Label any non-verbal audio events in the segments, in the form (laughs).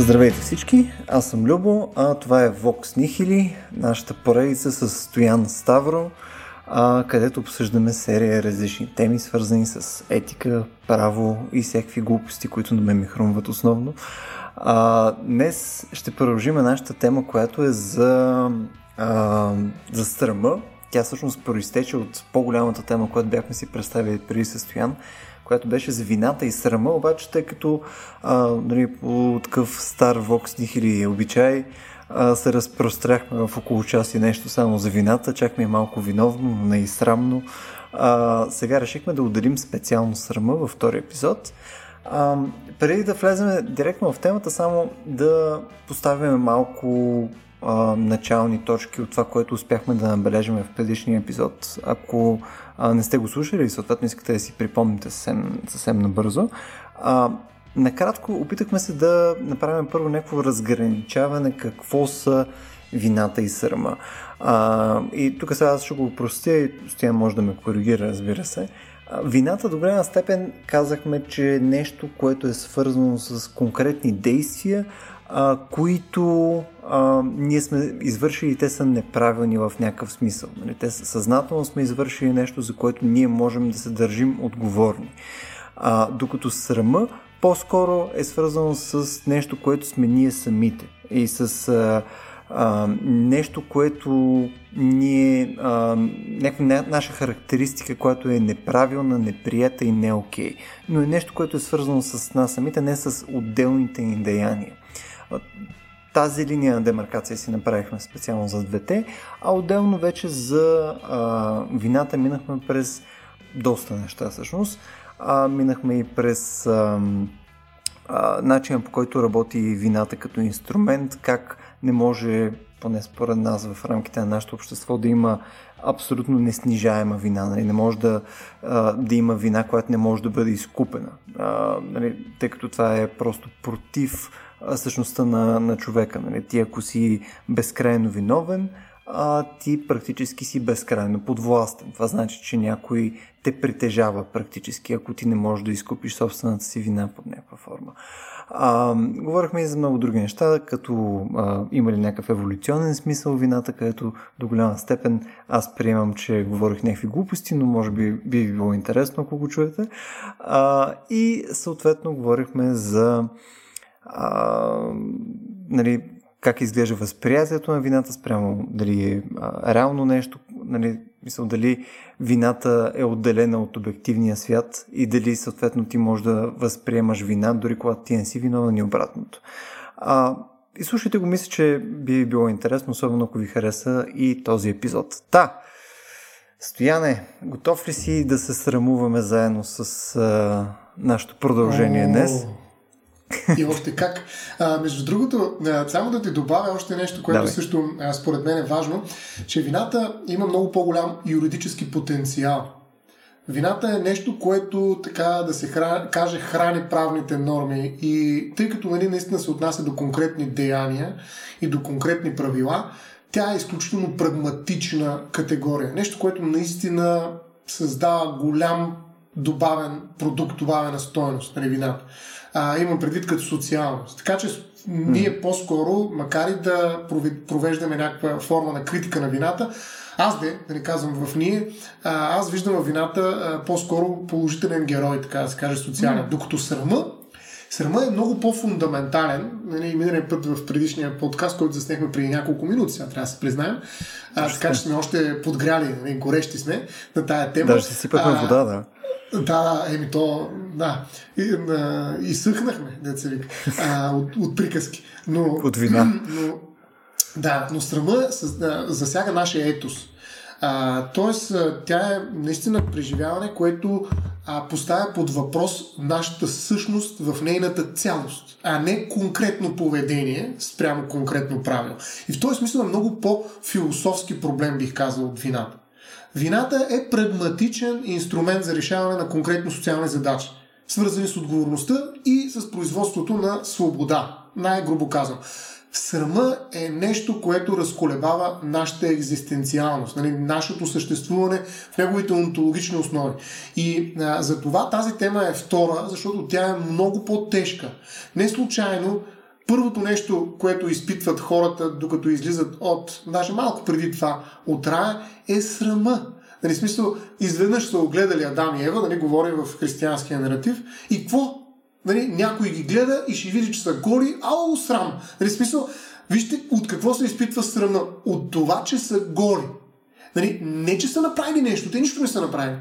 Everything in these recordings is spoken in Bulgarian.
Здравейте всички, аз съм Любо, а това е Vox Nihili, нашата поредица с Стоян Ставро, а, където обсъждаме серия различни теми, свързани с етика, право и всякакви глупости, които на мен ми хрумват основно. А, днес ще продължим нашата тема, която е за, а, за стръма. Тя всъщност проистече от по-голямата тема, която бяхме си представили преди състоян, която беше за вината и срама, обаче тъй като а, нали, по такъв стар Vox Nihili обичай а, се разпростряхме в около час и нещо само за вината, чак ми е малко виновно, но не и срамно. А, сега решихме да отделим специално срама във втори епизод. А, преди да влезем директно в темата, само да поставим малко а, начални точки от това, което успяхме да набележим в предишния епизод. Ако а, не сте го слушали и съответно искате да си припомните съвсем, съвсем набързо. А, накратко опитахме се да направим първо някакво разграничаване какво са вината и сърма. А, и тук сега аз ще го простя и Стоян може да ме коригира, разбира се. Вината до голяма степен казахме, че е нещо, което е свързано с конкретни действия, а, които а, ние сме извършили те са неправилни в някакъв смисъл. Нали? Те съзнателно сме извършили нещо, за което ние можем да се държим отговорни. А, докато срама по-скоро е свързано с нещо, което сме ние самите и с а, а, нещо, което ние, а, някаква наша характеристика, която е неправилна, неприята и не окей. Но е нещо, което е свързано с нас самите, не с отделните ни деяния. Тази линия на демаркация си направихме специално за двете, а отделно вече за а, вината минахме през доста неща всъщност. А, минахме и през а, а, начина по който работи вината като инструмент, как не може, поне според нас в рамките на нашето общество, да има абсолютно неснижаема вина. Нали? Не може да, да има вина, която не може да бъде изкупена. Нали? Тъй като това е просто против същността на, на човека. Нали? Ти ако си безкрайно виновен, а ти практически си безкрайно подвластен. Това значи, че някой те притежава практически, ако ти не можеш да изкупиш собствената си вина под някаква форма. А, говорихме и за много други неща, като а, има ли някакъв еволюционен смисъл вината, където до голяма степен аз приемам, че говорих някакви глупости, но може би би било интересно, ако го чуете. А, и съответно говорихме за а, нали, как изглежда възприятието на вината спрямо дали е а, реално нещо, нали, мисъл дали вината е отделена от обективния свят и дали съответно ти можеш да възприемаш вина, дори когато ти не си виновен и обратното. А, и слушайте го, мисля, че би било интересно, особено ако ви хареса и този епизод. Та, Стояне, готов ли си да се срамуваме заедно с а, нашето продължение днес? И още как. А, между другото, само да ти добавя още нещо, което Давай. също а, според мен е важно, че вината има много по-голям юридически потенциал. Вината е нещо, което, така да се храни, каже, храни правните норми и тъй като нали, наистина се отнася до конкретни деяния и до конкретни правила, тя е изключително прагматична категория. Нещо, което наистина създава голям добавен продукт, добавена стоеност на нали, вината а, имам предвид като социалност. Така че ние по-скоро, макар и да провеждаме някаква форма на критика на вината, аз де, да не казвам в ние, а, аз виждам в вината а, по-скоро положителен герой, така да се каже, социален. Mm. Докато срама, срама е много по-фундаментален. Нали, миналия път в предишния подкаст, който заснехме преди няколко минути, сега трябва да се признаем. А, така че сме още подгряли, нали, горещи сме на тая тема. Даже си сипахме вода, да. Да, еми то, да. И, а, изсъхнахме, деца вика, а, от, от приказки. Но, от вина. (clears throat) Но, да, но срама засяга нашия етос. А, тоест, тя е наистина преживяване, което а, поставя под въпрос нашата същност в нейната цялост, а не конкретно поведение спрямо конкретно правило. И в този смисъл е много по-философски проблем, бих казал, от вината. Вината е прагматичен инструмент за решаване на конкретно социални задачи, свързани с отговорността и с производството на свобода, най-грубо казвам. Срама е нещо, което разколебава нашата екзистенциалност, нали, нашето съществуване в неговите онтологични основи. И а, за това тази тема е втора, защото тя е много по-тежка. Не случайно първото нещо, което изпитват хората, докато излизат от, даже малко преди това, от рая, е срама. Нали, смисъл, изведнъж са огледали Адам и Ева, нали, говорим в християнския наратив, и какво? Нали, някой ги гледа и ще види, че са голи, ау, срам. Нали, смисъл, вижте от какво се изпитва срама. От това, че са голи. Нали, не, че са направили нещо, те нищо не са направили.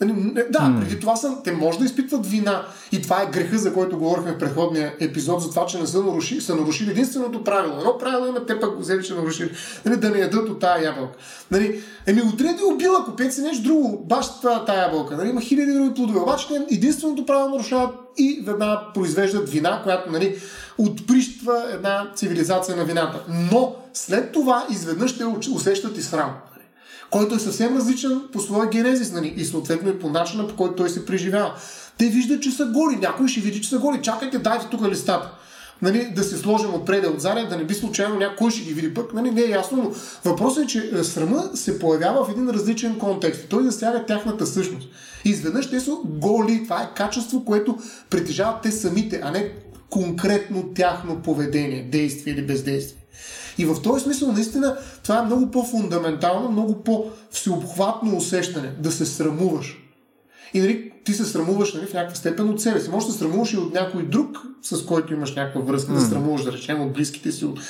Нали, да, преди това са, те може да изпитват вина. И това е греха, за който говорихме в предходния епизод, за това, че не са нарушили, са нарушили единственото правило. Едно правило има, те пък го взели, че нарушили. Нали, да не ядат от тая ябълка. Нали, еми, отреди убила, купете си нещо друго, баш това, тая ябълка. Нали, има хиляди други плодове. Обаче единственото правило нарушават и веднага произвеждат вина, която нали, отприщва една цивилизация на вината. Но след това изведнъж те усещат и срам който е съвсем различен по своя генезис нали? и съответно и по начина, по който той се преживява. Те виждат, че са голи. Някой ще види, че са голи. Чакайте, дайте тук листата. Нали, да се сложим отпред и отзаде, да не би случайно някой ще ги види пък. Нали, не е ясно, но въпросът е, че е, срама се появява в един различен контекст. Той засяга тяхната същност. Изведнъж те са голи. Това е качество, което притежават те самите, а не конкретно тяхно поведение, действие или бездействие. И в този смисъл, наистина, това е много по-фундаментално, много по-всеобхватно усещане да се срамуваш. И нали, ти се срамуваш нали, в някаква степен от себе си. Може да се срамуваш и от някой друг, с който имаш някаква връзка, mm. да срамуваш, да речем, от близките си, от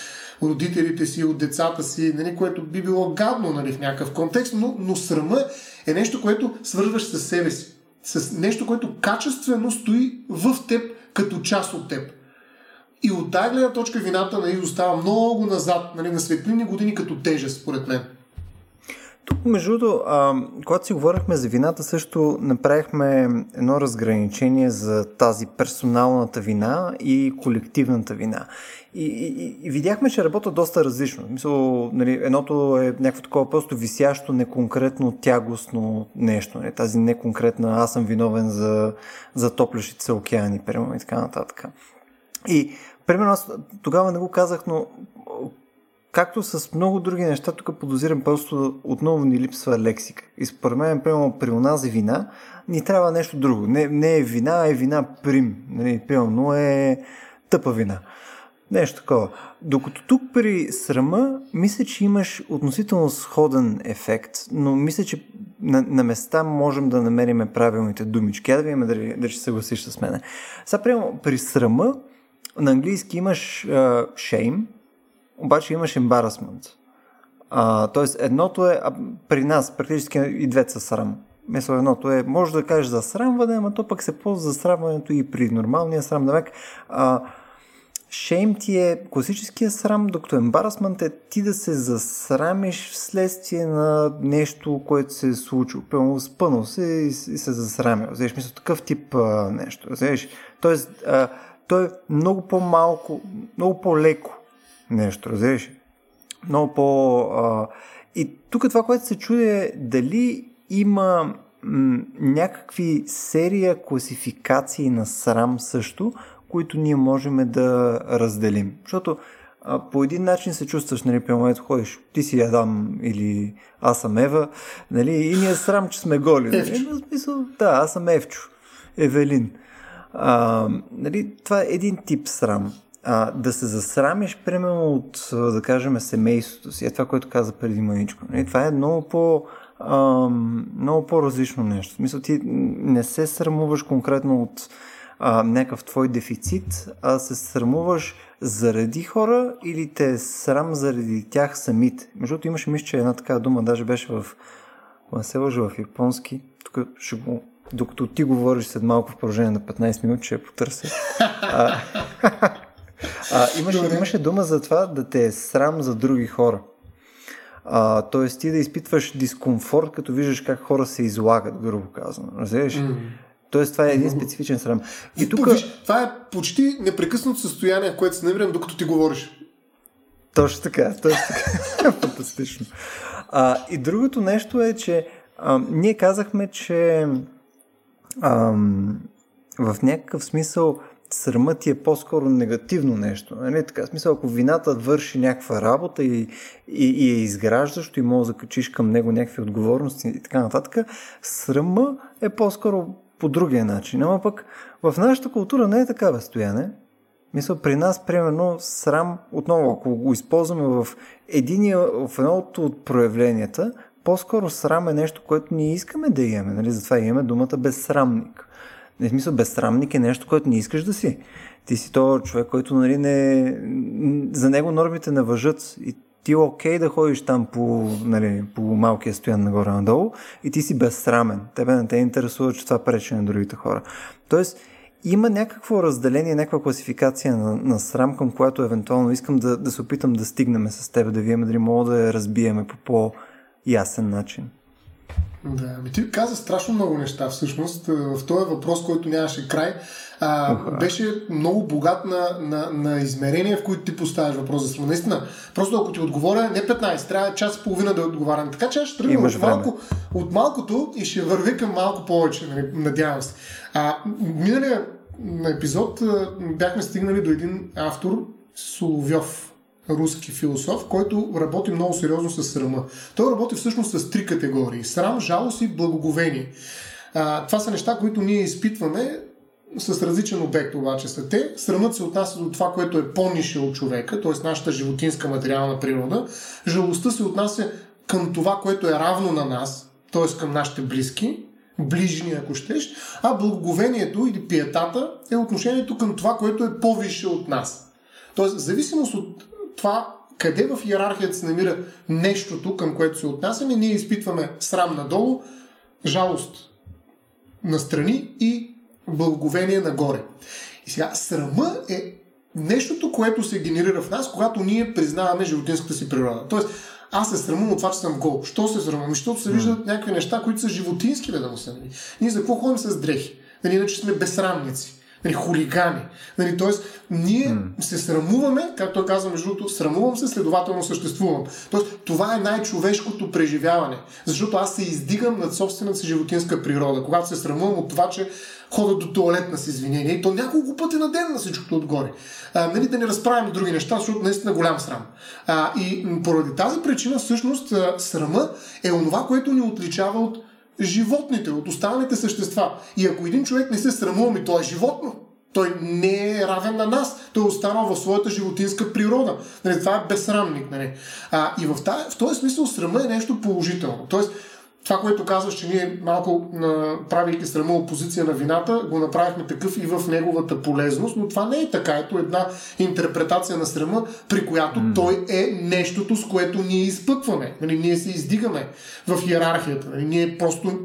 родителите си, от децата си, нали, което би било гадно нали, в някакъв контекст, но, но срама е нещо, което свързваш с себе си. С нещо, което качествено стои в теб като част от теб. И от тази гледна точка вината нали, остава много назад, нали, на светлини години като тежест, според мен. Тук, между другото, когато си говорихме за вината, също направихме едно разграничение за тази персоналната вина и колективната вина. И, и, и видяхме, че работят доста различно. Мисъл, нали, едното е някакво такова просто висящо, неконкретно, тягостно нещо. Нали, тази неконкретна аз съм виновен за, за топлящите се океани, примерно и така нататък. И примерно аз тогава не го казах, но както с много други неща, тук подозирам просто отново ни липсва лексика. И според мен, примерно, при онази вина ни трябва нещо друго. Не, не е вина, а е вина прим. Нали, примерно е тъпа вина. Нещо такова. Докато тук при срама, мисля, че имаш относително сходен ефект, но мисля, че на, на места можем да намерим правилните думички. Я да видим дали, дали ще съгласиш с мен. Сега, примерно, при срама, на английски имаш uh, shame, обаче имаш embarrassment. Uh, тоест, едното е, при нас практически и двете са срам. Мисля, едното е, може да кажеш за срамване, ама то пък се ползва за срамването и при нормалния срам. Навек, uh, Шейм ти е класическия срам, докато ембарасмент е ти да се засрамиш вследствие на нещо, което се е случило. Пълно спънал се и, и се засрамил. Знаеш, мисля, такъв тип а, нещо. Знаеш, тоест, а, то е много по-малко, много по-леко нещо, разбираш? Много по... А... И тук това, което се чуди е дали има м- някакви серия класификации на срам също, които ние можем да разделим. Защото а, по един начин се чувстваш, нали, при момент ходиш, ти си Адам или аз съм Ева, нали, и ни е срам, че сме голи. Нали? Смисъл, да, аз съм Евчо, Евелин. А, нали, това е един тип срам. А, да се засрамиш, примерно, от, да кажем, семейството си, е това, което каза преди маничко. Нали, това е много по- а, много по-различно нещо. В смисъл, ти не се срамуваш конкретно от а, някакъв твой дефицит, а се срамуваш заради хора или те е срам заради тях самите. Между другото имаше мисля, че една такава дума даже беше в, не се лъжа, в японски. Тук ще го докато ти говориш след малко в продължение на 15 минути, ще я потърся. А, (laughs) а, имаше, имаше дума за това да те е срам за други хора. А, тоест ти да изпитваш дискомфорт, като виждаш как хора се излагат, грубо казано. Разбираш? Mm. Тоест това е един специфичен срам. И тук... Виж, това е почти непрекъснато състояние, в което се намирам, докато ти говориш. Точно така, точно така. (laughs) Фантастично. А, и другото нещо е, че а, ние казахме, че ам, в някакъв смисъл срамът ти е по-скоро негативно нещо. Нали? Така, смисъл, ако вината върши някаква работа и, и, и е изграждащо и може да качиш към него някакви отговорности и така нататък, срама е по-скоро по другия начин. Ама пък в нашата култура не е такава стояне. Мисля, при нас, примерно, срам, отново, ако го използваме в, единия, в едното от проявленията, по-скоро срам е нещо, което ние искаме да имаме. Нали? Затова имаме думата безсрамник. Не смисъл, безсрамник е нещо, което не искаш да си. Ти си то човек, който нали, не... за него нормите не въжат и ти е окей да ходиш там по, нали, по малкия стоян нагоре-надолу и ти си безсрамен. Тебе не те интересува, че това пречи на другите хора. Тоест, има някакво разделение, някаква класификация на, на срам, към която евентуално искам да, да се опитам да стигнем с теб, да видим дали мога да я разбиеме по по-ясен начин. Да, ами ти каза страшно много неща всъщност. В този въпрос, който нямаше край, а, беше много богат на, на, на измерения, в които ти поставяш въпрос за Наистина, просто ако ти отговоря, не 15, трябва час и половина да отговарям. Така че аз ще тръгна от, малко, от малкото и ще върви към малко повече, нали, надявам се. А, миналия епизод бяхме стигнали до един автор, Соловьов, руски философ, който работи много сериозно с срама. Той работи всъщност с три категории. Срам, жалост и благоговение. А, това са неща, които ние изпитваме с различен обект обаче са те. Срамът се отнася до това, което е по-нише от човека, т.е. нашата животинска материална природа. Жалостта се отнася към това, което е равно на нас, т.е. към нашите близки, ближни, ако щеш, а благоговението или пиетата е отношението към това, което е по-висше от нас. Тоест, зависимост от това къде в иерархията се намира нещото, към което се отнасяме, ние изпитваме срам надолу, жалост настрани и благоговение нагоре. И сега срама е нещото, което се генерира в нас, когато ние признаваме животинската си природа. Тоест, аз се срамувам от това, че съм гол. Що се срамувам? Защото се виждат някакви неща, които са животински, да му се. Ние за какво ходим с дрехи? Нали, иначе сме безсрамници нали, хулигани. Нали, тоест, ние mm. се срамуваме, както казвам между другото, срамувам се, следователно съществувам. Тоест, това е най-човешкото преживяване. Защото аз се издигам над собствената си животинска природа, когато се срамувам от това, че хода до туалетна с извинение и то няколко пъти на ден на всичкото отгоре. А, нали, да не разправим други неща, защото наистина голям срам. А, и поради тази причина, всъщност, срама е онова, което ни отличава от животните, от останалите същества. И ако един човек не се срамува, ми той е животно. Той не е равен на нас. Той е останал в своята животинска природа. Нали, това е безсрамник. Нали. А, и в, тази, в този смисъл срама е нещо положително. Тоест, това, което казваш, че ние малко, правейки срама опозиция на вината, го направихме такъв и в неговата полезност, но това не е така. Ето една интерпретация на срама, при която mm. той е нещото, с което ние изпъкваме. Нали, ние се издигаме в иерархията. Нали, ние просто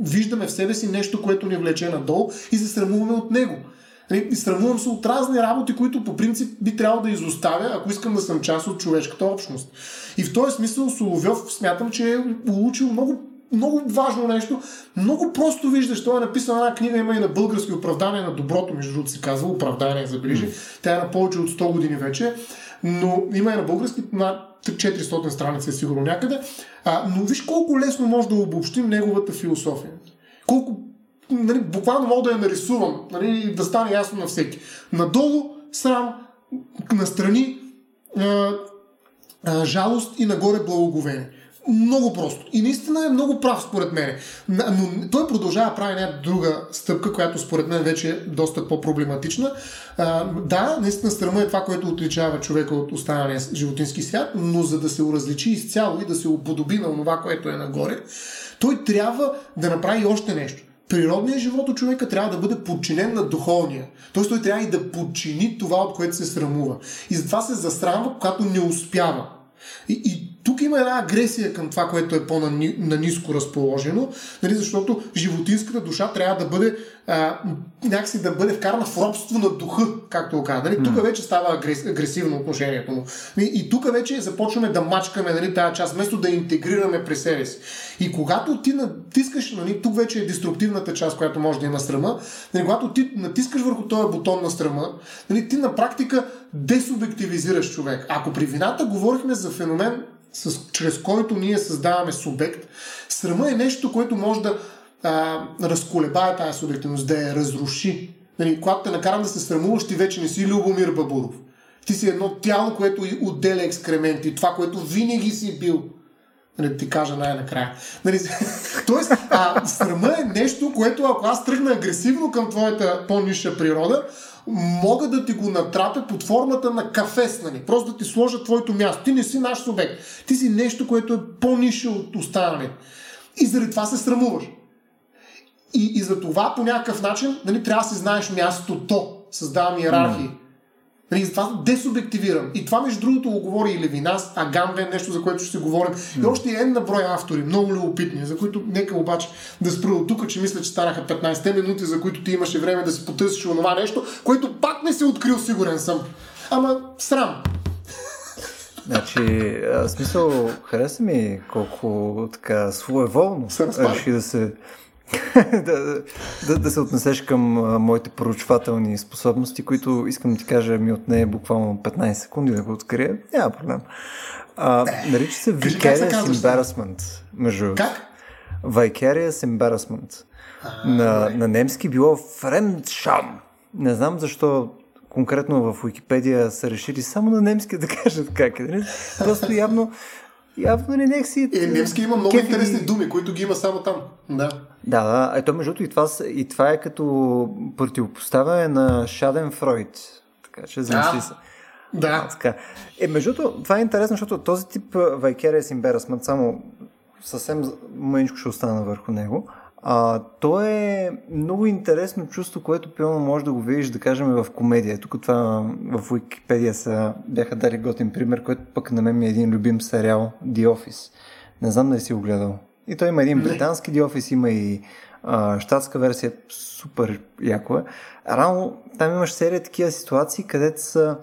виждаме в себе си нещо, което ни влече надолу и се срамуваме от него. Нали, и срамувам се от разни работи, които по принцип би трябвало да изоставя, ако искам да съм част от човешката общност. И в този смисъл Соловьов смятам, че е получил много много важно нещо. Много просто виждаш, това е написана една книга, има и на български оправдание на доброто, между другото се казва, оправдание за ближи. Тя е на повече от 100 години вече, но има и на български на 400 страници е сигурно някъде. А, но виж колко лесно може да обобщим неговата философия. Колко нали, буквално мога да я нарисувам, нали, да стане ясно на всеки. Надолу срам, настрани а, а, жалост и нагоре благоговение. Много просто. И наистина е много прав, според мен. Но той продължава да прави една друга стъпка, която според мен вече е доста по-проблематична. А, да, наистина стръма е това, което отличава човека от останалия животински свят, но за да се уразличи изцяло и да се уподоби на това, което е нагоре, той трябва да направи още нещо природният живот от човека трябва да бъде подчинен на духовния. Тоест той трябва и да подчини това, от което се срамува. И затова се засрамва, когато не успява. И, и тук има една агресия към това, което е по-наниско разположено, нали, защото животинската душа трябва да бъде а, някакси да бъде вкарана в робство на духа, както го казва. Нали? Mm. Тук вече става агрес, агресивно отношението му. И, и тук вече започваме да мачкаме нали, тази част, вместо да интегрираме през себе си. И когато ти натискаш, нали, тук вече е деструктивната част, която може да има срама, нали, когато ти натискаш върху този бутон на срама, нали, ти на практика десубективизираш човек. Ако при вината говорихме за феномен, с, чрез който ние създаваме субект, срама е нещо, което може да а, разколебае тази субективност, да я разруши. Нали, когато те накарам да се срамуваш, ти вече не си Любомир Бабуров. Ти си едно тяло, което отделя екскременти. Това, което винаги си бил. Нали, ти кажа най-накрая. Нали, (laughs) тоест, а, срама е нещо, което ако аз тръгна агресивно към твоята по-ниша природа, могат да ти го натрапя под формата на кафес, нали? Просто да ти сложат твоето място. Ти не си наш субект. Ти си нещо, което е по-нише от останалите. И заради това се срамуваш. И, и за това по някакъв начин нали, трябва да си знаеш мястото. Създавам иерархии. Mm. Нали, затова десубективирам. И това, между другото, го говори и Левинас, Агамбен, нещо, за което ще говорим. Mm. И още една брой автори, много любопитни, за които нека обаче да спра от тук, че мисля, че станаха 15 минути, за които ти имаше време да си потърсиш онова нещо, което пак не си открил, сигурен съм. Ама срам. Значи, а, смисъл, хареса ми колко така своеволно реши да се (laughs) да, да, да се отнесеш към а, моите поручвателни способности, които искам да ти кажа ми отне буквално 15 секунди да го открия. Няма проблем. А, нарича се Vicarious Embarrassment. Между как? Vicarious Embarrassment. А, на, на немски било Fremdscham. Не знам защо конкретно в Википедия са решили само на немски да (laughs) кажат как е. Нали? Просто явно явно не нех си... Е, немски има много кефи... интересни думи, които ги има само там. Да. Да, да. Ето, между и това, и това е като противопоставяне на Шаден Фройд. Така че замисли се. Да. Така. Е, между това е интересно, защото този тип Vicarious Embarrassment, само съвсем мъничко ще остана върху него, а, то е много интересно чувство, което пълно може да го видиш, да кажем, в комедия. Тук това в Википедия са, бяха дали готин пример, който пък на мен ми е един любим сериал The Office. Не знам дали си го гледал. И той има един британски The Office, има и а, щатска версия, супер яко е. Рано там имаш серия такива ситуации, където са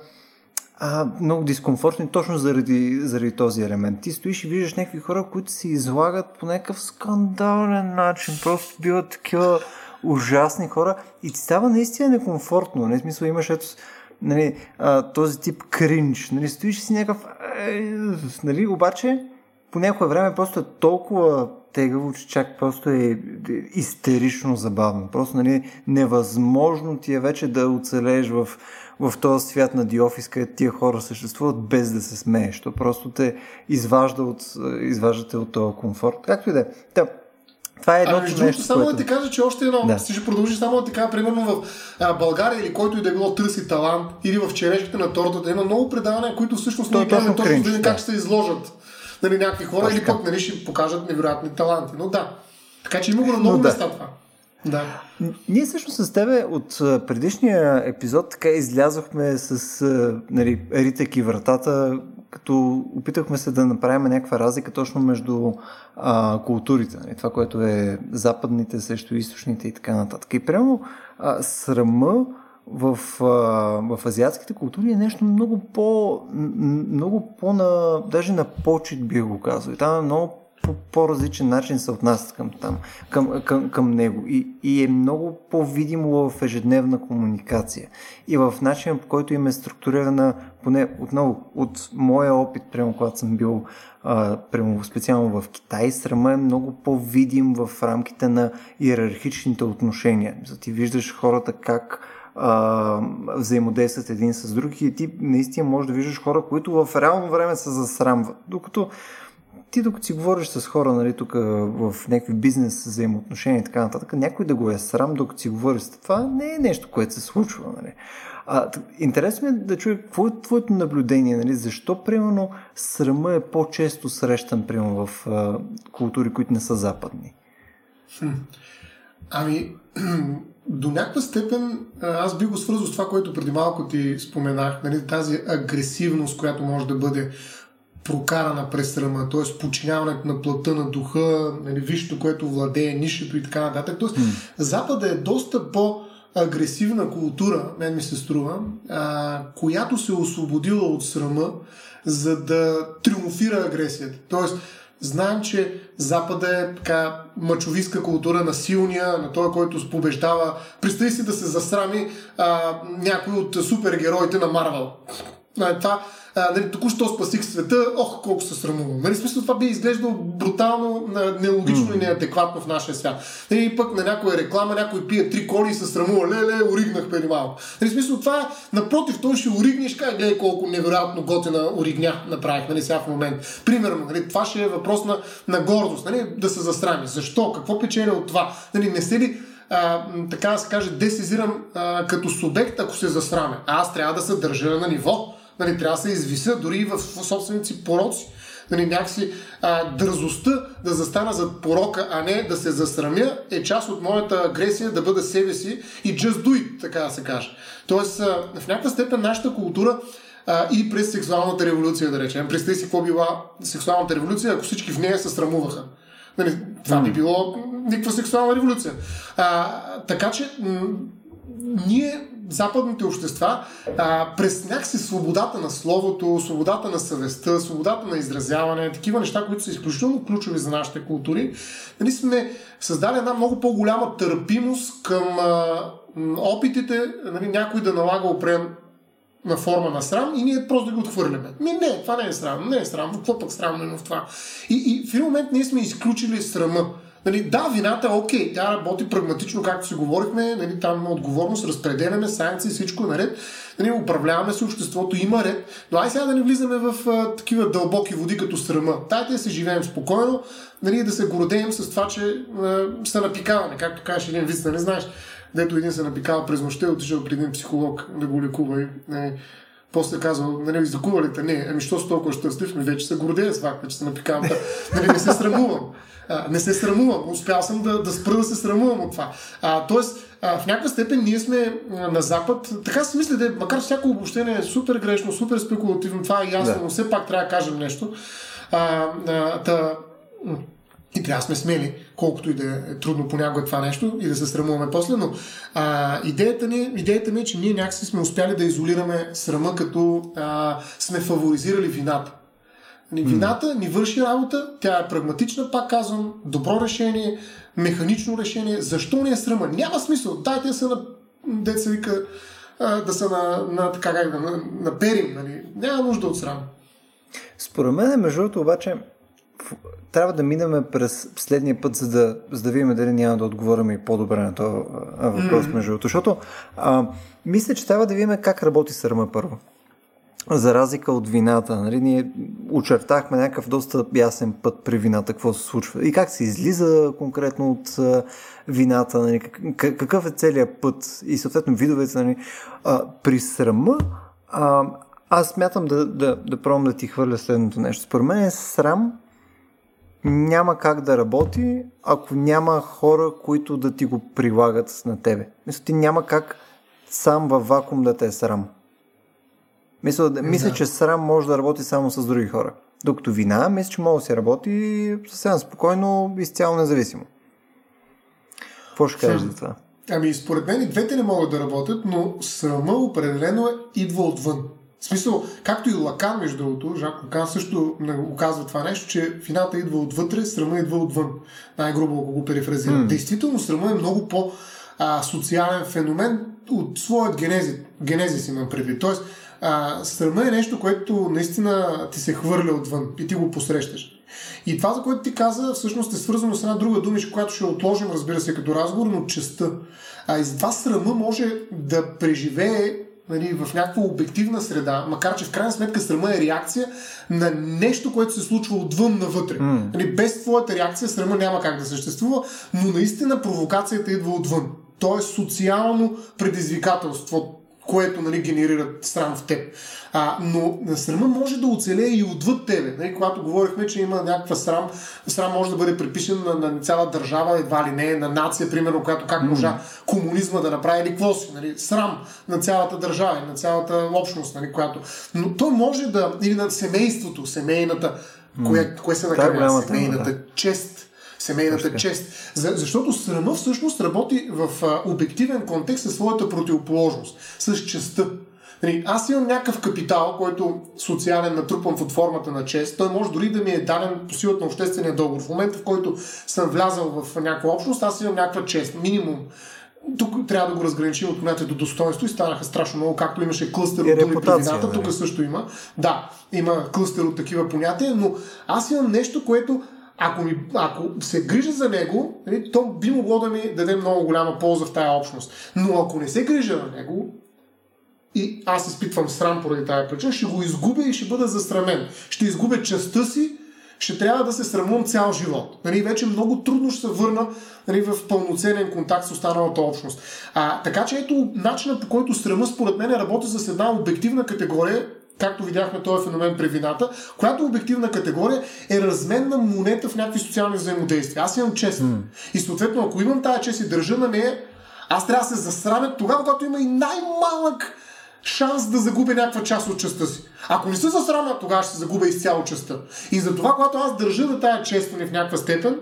а, много дискомфортни точно заради, заради този елемент. Ти стоиш и виждаш някакви хора, които се излагат по някакъв скандален начин. Просто биват такива ужасни хора и ти става наистина некомфортно. Не смисъл имаш ето нали, а, този тип кринч. Нали, стоиш си някакъв... Нали, обаче по някое време просто е толкова тегаво, че чак просто е истерично забавно. Просто нали, невъзможно ти е вече да оцелееш в, в този свят на Диофис, където тия хора съществуват без да се смееш. То просто те изважда от, изваждате от този комфорт. Както и да е. Това е едно а, между нещо, само което... да ти кажа, че още едно, да. ще продължи само да ти кажа, примерно в а, България или който и да е било търси талант, или в черешките на тортата, има много предавания, които всъщност ние казваме точно, точно как ще се изложат нали, някакви хора Точно или пък нали, ще покажат невероятни таланти. Но да. Така че има го на много места да. това. Да. Ние всъщност с тебе от предишния епизод така излязохме с нали, ритък и вратата, като опитахме се да направим някаква разлика точно между а, културите. Нали, това, което е западните срещу източните и така нататък. И прямо а, срама в, в азиатските култури е нещо много по, много по на, даже на почет бих го казал. Там е много по, по-различен начин се отнасят към, там, към, към, към него и, и е много по-видимо в ежедневна комуникация и в начина по който им е структурирана, поне отново от моя опит, прямо когато съм бил а, прямо специално в Китай, срама е много по-видим в рамките на иерархичните отношения. За ти виждаш хората как а, взаимодействат един с друг и ти наистина можеш да виждаш хора, които в реално време се засрамват. Докато ти докато си говориш с хора, нали, тук в някакви бизнес взаимоотношения и така нататък, някой да го е срам, докато си говориш с това, не е нещо, което се случва. Нали. А, интересно е да чуя какво е твоето наблюдение, нали? защо примерно срама е по-често срещан примерно в а, култури, които не са западни? Хм. Ами, (clears throat) до някаква степен аз би го свързал с това, което преди малко ти споменах, нали, тази агресивност, която може да бъде прокарана през срама, т.е. подчиняването на плътта на духа, нали, висшето, което владее нишето и така нататък. Тоест, mm. Запада е доста по- агресивна култура, мен ми се струва, а, която се е освободила от срама, за да триумфира агресията. Тоест, Знаем, че Запада е така мачовистка култура на силния, на той, който побеждава. Представи си да се засрами а, някой от супергероите на Марвел. Това а, нали, току-що спасих света, ох, колко се срамувам. Нали, смисъл, това би изглеждало брутално, нелогично mm. и неадекватно в нашия свят. Нали, пък на някоя реклама някой пие три коли и се срамува, леле, оригнах преди малко. Нали, смисъл, това е, напротив, той ще оригне и ще каже, гледай колко невероятно готина оригня направих, нали, сега в момент. Примерно, нали, това ще е въпрос на, на гордост, нали, да се застрами. Защо? Какво печеля от това? Нали, не се ли а, така да се каже, десизирам а, като субект, ако се засраме. А аз трябва да се държа на ниво. Нали, трябва да се извиса дори и в, в собствените си пороци. Нали, някакси а, дързостта да застана зад порока, а не да се засрамя, е част от моята агресия да бъда себе си и just do it, така да се каже. Тоест, а, в някаква степен нашата култура а, и през сексуалната революция, да речем. Представи си какво била сексуалната революция, ако всички в нея се срамуваха. Нали, това би било никаква сексуална революция. А, така че м- ние, западните общества, а, през някакси свободата на словото, свободата на съвестта, свободата на изразяване, такива неща, които са изключително ключови за нашите култури, нали сме създали една много по-голяма търпимост към а, опитите нали, някой да налага опрем на форма на срам и ние просто да ги отхвърляме. Ми не, това не е срам, не е срам, какво пък срамно е в това? И, и в един момент ние сме изключили срама. Нали, да, вината е окей, тя работи прагматично, както си говорихме, нали, там има отговорност, разпределяме санкции, всичко е наред, нали, управляваме се обществото, има ред, но ай сега да не влизаме в а, такива дълбоки води като срама. Дайте да се живеем спокойно, нали, да се гордеем с това, че а, се напикаваме, както кажеш един вид, не знаеш дето един се напикава през нощта и отишъл при един психолог да го лекува и не, после казва, нали, те? Не, ами що с толкова щастлив ми вече се гордея с факта, че се напикавам. нали, не се срамувам. А, не се срамувам. Успял съм да, да спра да се срамувам от това. А, тоест, а, в някаква степен ние сме на Запад. Така си мисля, да, макар всяко обобщение е супер грешно, супер спекулативно, това е ясно, да. но все пак трябва да кажем нещо. А, а, та, и трябва да сме смели, колкото и да е трудно понякога това нещо и да се срамуваме после, но а, идеята, ни, идеята ми е, че ние някакси сме успяли да изолираме срама, като а, сме фаворизирали вината. Вината ни върши работа, тя е прагматична, пак казвам, добро решение, механично решение. Защо не е срама? Няма смисъл. Дайте са на деца вика да са на, на, така, на, на, на перим. Нали? Няма нужда от срам. Според мен, между другото, обаче, трябва да минем през следния път, за да, за да видим дали няма да отговорим и по-добре на този въпрос, mm-hmm. между другото. Защото а, мисля, че трябва да видим как работи сърма първо. За разлика от вината, нали, ние очертахме някакъв доста ясен път при вината, какво се случва и как се излиза конкретно от а, вината, нали, как, какъв е целият път и съответно видовете. Нали. А, при срама а, аз смятам да, да, да пробвам да ти хвърля следното нещо. Според мен е срам няма как да работи, ако няма хора, които да ти го прилагат на тебе. Мисля, ти няма как сам във вакуум да те е срам. Мисля, да. мисля, че срам може да работи само с други хора. Докато вина, мисля, че може да се работи съвсем спокойно, изцяло независимо. Какво ще кажеш за това? Ами, според мен и двете не могат да работят, но срама определено е идва отвън. В смисъл, както и Лакан, между другото, Жак Лакан също оказва това нещо, че вината идва отвътре, срама идва отвън. Най-грубо, ако го перефразирам. Mm. Действително, срама е много по-социален феномен от своят генезис, генезис имам предвид. Тоест, а, срама е нещо, което наистина ти се хвърля отвън и ти го посрещаш. И това, за което ти каза, всъщност е свързано с една друга думичка, която ще отложим, разбира се, като разговор, но честа. А и затова срама може да преживее нали, в някаква обективна среда, макар че в крайна сметка срама е реакция на нещо, което се случва отвън навътре. Mm. Нали, без твоята реакция срама няма как да съществува, но наистина провокацията идва отвън. То е социално предизвикателство, което нали, генерира срам в теб. А, но срама може да оцелее и отвъд тебе. Нали, когато говорихме, че има някаква срам, срам може да бъде припишен на, на цяла държава, едва ли не, на нация, примерно, която как можа комунизма да направи или какво си. Нали, срам на цялата държава, на цялата общност, нали, която. Но той може да, или на семейството, семейната, кое, кое се накаря, семейната да. чест семейната Точно. чест. За, защото срама всъщност работи в а, обективен контекст със своята противоположност, с честа. Нали, аз имам някакъв капитал, който социален натрупвам под формата на чест. Той може дори да ми е даден по силата на обществения договор. В момента, в който съм влязал в някаква общност, аз имам някаква чест. Минимум тук трябва да го разграничим от понятието достоинство и станаха страшно много, както имаше клъстер от думи при вината, нали? тук също има. Да, има клъстер от такива понятия, но аз имам нещо, което ако, ми, ако се грижа за него, нали, то би могло да ми даде много голяма полза в тая общност. Но ако не се грижа на него, и аз изпитвам срам поради тази причина, ще го изгубя и ще бъда засрамен. Ще изгубя частта си, ще трябва да се срамувам цял живот. Нали, вече много трудно ще се върна нали, в пълноценен контакт с останалата общност. А, така че ето начинът по който срама според мен работи с една обективна категория, както видяхме този феномен при вината, която обективна категория е разменна монета в някакви социални взаимодействия. Аз имам чест. Mm. И съответно, ако имам тази чест и държа на нея, аз трябва да се засрамя тогава, когато има и най-малък шанс да загубя някаква част от частта си. Ако не се засрамя, тогава ще се загубя изцяло частта. И затова, когато аз държа да тая честване в някаква степен,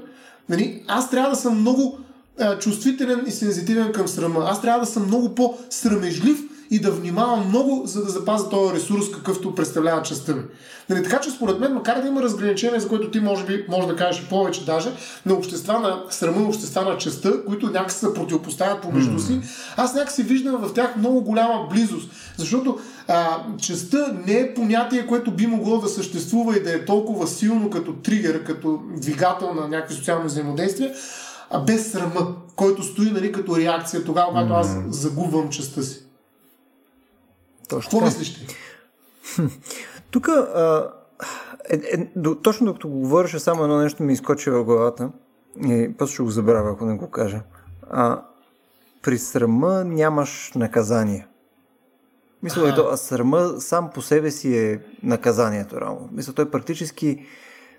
нали, аз трябва да съм много а, чувствителен и сензитивен към срама. Аз трябва да съм много по-срамежлив и да внимавам много, за да запазя този ресурс, какъвто представлява частта ми. Нали, така че според мен, макар да има разграничение, за което ти може би може да кажеш повече даже, на общества на срама, общества на частта, които някакси се противопоставят помежду си, аз някакси виждам в тях много голяма близост. Защото а, частта не е понятие, което би могло да съществува и да е толкова силно като тригер, като двигател на някакви социални взаимодействия, а без срама, който стои нали, като реакция тогава, когато аз загубвам частта си. Точно Какво мислиш ти? (laughs) Тук, е, е, точно докато го говореше, само едно нещо ми изкочи в главата и после ще го забравя, ако не го кажа. А, при срама нямаш наказание. Мисля, ето, а срама сам по себе си е наказанието, реално. Мисля, той практически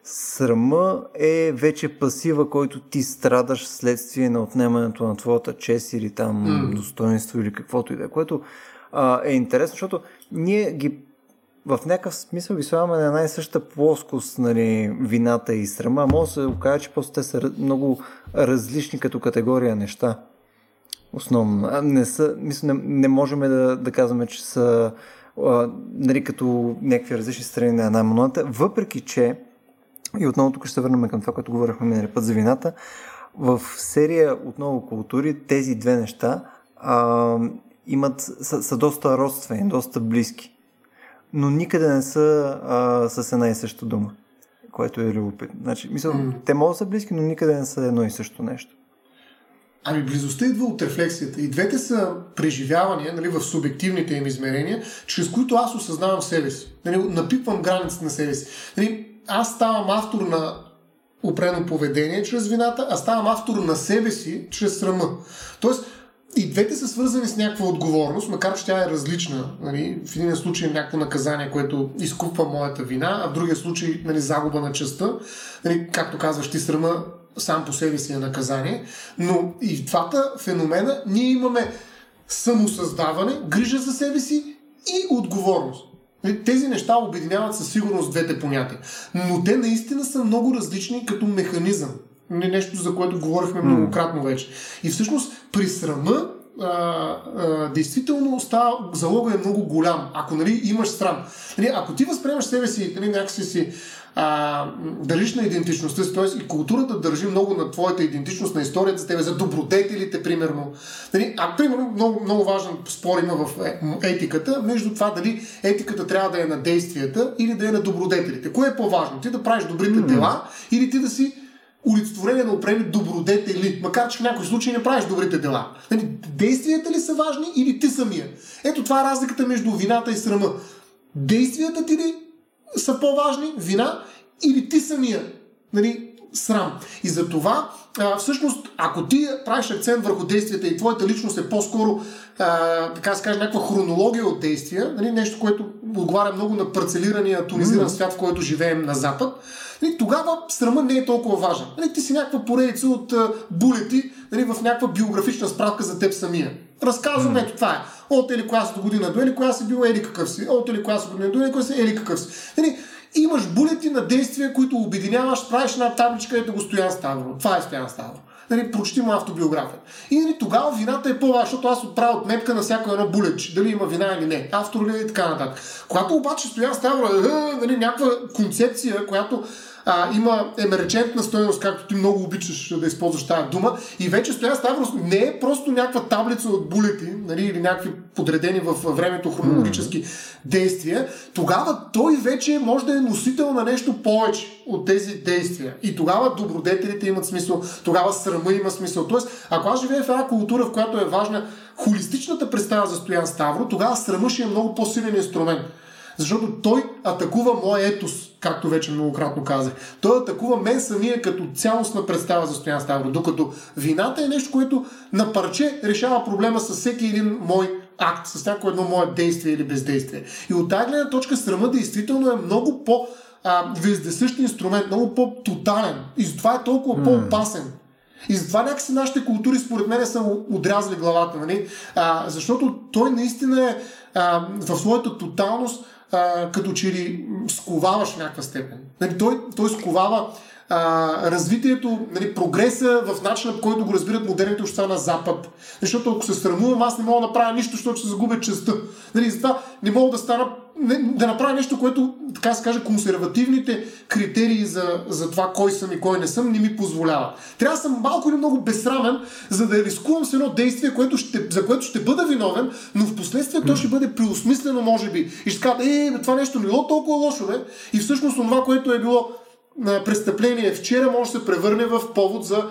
срама е вече пасива, който ти страдаш следствие на отнемането на твоята чест или там mm. достоинство или каквото и да е, което а, е интересно, защото ние ги в някакъв смисъл ги слагаме на една и съща плоскост, нали, вината и срама. Може да се окаже, че просто те са много различни като категория неща. Основно. Не, са, мисля, не, не можем да, да казваме, че са а, нали, като някакви различни страни на една монета, въпреки че, и отново тук ще се върнем към това, което говорихме миналия път за вината, в серия отново култури тези две неща а, имат, са, са доста родствени, доста близки. Но никъде не са а, с една и съща дума, което е любопитно. Значи, мисля, mm. те могат да са близки, но никъде не са едно и също нещо. Ами близостта идва от рефлексията. И двете са преживявания нали, в субективните им измерения, чрез които аз осъзнавам себе си. Нали, напипвам границите на себе си. Нали, аз ставам автор на упрено поведение чрез вината, а ставам автор на себе си чрез срама. Тоест, и двете са свързани с някаква отговорност, макар че тя е различна. Нали? В един случай е някакво наказание, което изкупва моята вина, а в другия случай нали, загуба на частта. Нали, както казваш, ти срама сам по себе си е наказание. Но и в двата феномена ние имаме самосъздаване, грижа за себе си и отговорност. Нали, тези неща обединяват със сигурност двете понятия. Но те наистина са много различни като механизъм нещо, за което говорихме многократно вече. И всъщност при срама а, а, действително става, залога е много голям, ако нали, имаш срам. Нали, ако ти възприемаш себе си, нали, някакси си а, държиш на идентичността си, т.е. и културата държи много на твоята идентичност, на историята за тебе, за добродетелите, примерно. Нали, а, примерно, много, много важен спор има в е, етиката, между това дали етиката трябва да е на действията или да е на добродетелите. Кое е по-важно? Ти да правиш добрите дела или ти да си олицетворение на определени добродетели, макар че в някои случаи не правиш добрите дела. Нали, действията ли са важни или ти самия? Ето това е разликата между вината и срама. Действията ти ли са по-важни, вина, или ти самия? Нали, срам. И за това, а, всъщност, ако ти правиш акцент върху действията и твоята личност е по-скоро, а, така се каже, някаква хронология от действия, нали, нещо, което отговаря много на парцелирания, тонизиран mm. свят, в който живеем на Запад, нали, тогава срама не е толкова важен. Нали, ти си някаква поредица от а, булети нали, в някаква биографична справка за теб самия. Разказвам, mm. ето това е. От или коя си до година до или коя си бил ели какъв си. От или коя си година до или коя си ели какъв си. Нали, имаш булети на действия, които обединяваш, правиш една табличка, ето го Стоян Ставро. Това е Стоян Ставро. Нали, прочети му автобиография. И нали, тогава вината е по-важна, защото аз отправя отметка на всяко едно булетче, дали има вина или не, автор ли е и така нататък. Когато обаче Стоян Ставро е нали, някаква концепция, която а, има емерджентна стоеност, както ти много обичаш да използваш тази дума. И вече стоя Ставрос не е просто някаква таблица от булети, нали, или някакви подредени в времето хронологически mm. действия. Тогава той вече може да е носител на нещо повече от тези действия. И тогава добродетелите имат смисъл, тогава срама има смисъл. Тоест, ако аз живея в една култура, в която е важна холистичната представа за Стоян Ставро, тогава срама ще е много по-силен инструмент. Защото той атакува моя етос, както вече многократно казах. Той атакува мен самия като цялостна представа за Стоян Ставро. Докато вината е нещо, което на парче решава проблема с всеки един мой акт, с всяко едно мое действие или бездействие. И от тази гледна точка срама действително е много по- вездесъщ инструмент, много по-тотален. И затова е толкова mm. по-опасен. И затова някакси нашите култури, според мен, са отрязали главата. Нали? А, защото той наистина е а, в своята тоталност а, като че ли сковаваш някаква степен. Нали? Той, той сковава а, развитието, нали, прогреса в начина, по който го разбират модерните общества на Запад. Защото ако се срамувам, аз не мога да направя нищо, защото ще загубя честа. Нали, затова не мога да стана да направя нещо, което, така се каже, консервативните критерии за, за това кой съм и кой не съм, не ми позволява. Трябва да съм малко или много безсрамен, за да рискувам с едно действие, което ще, за което ще бъда виновен, но в последствие то ще бъде преосмислено, може би. И ще кажа, е, това нещо не било толкова лошо, бе. И всъщност това, което е било престъпление вчера, може да се превърне в повод за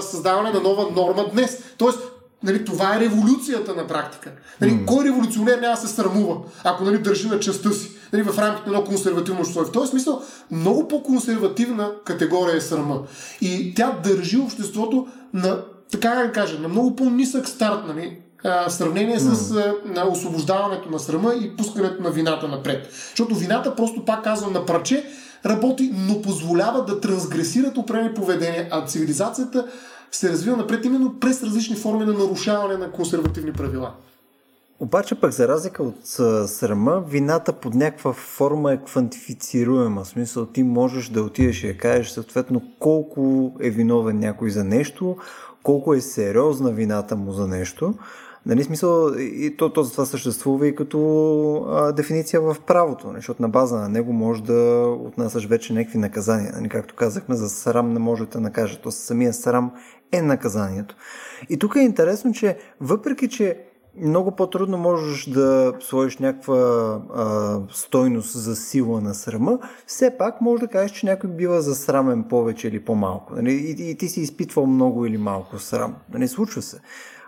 създаване на нова норма днес. Тоест, Нали, това е революцията на практика. Нали, mm. Кой революционер няма да се срамува, ако нали, държи на частта си нали, в рамките на едно консервативно общество. В този смисъл, много по-консервативна категория е срама. И тя държи обществото на, така да кажа, на много по-нисък старт. Нали, в сравнение mm. с а, освобождаването на срама и пускането на вината напред. Защото вината, просто пак казвам на парче, работи, но позволява да трансгресират определени поведения, а цивилизацията се развива напред именно през различни форми на нарушаване на консервативни правила. Обаче пък за разлика от срама, вината под някаква форма е квантифицируема. В смисъл ти можеш да отидеш и да кажеш съответно колко е виновен някой за нещо, колко е сериозна вината му за нещо. Нали, смисъл, и то, то това съществува и като а, дефиниция в правото, нали, защото на база на него може да отнасяш вече някакви наказания. Нали, както казахме, за срам не може да накаже. То самия срам е наказанието. И тук е интересно, че въпреки, че много по-трудно можеш да сложиш някаква а, стойност за сила на срама, все пак може да кажеш, че някой бива засрамен повече или по-малко. Нали? И, и ти си изпитвал много или малко срам. Нали? Случва се.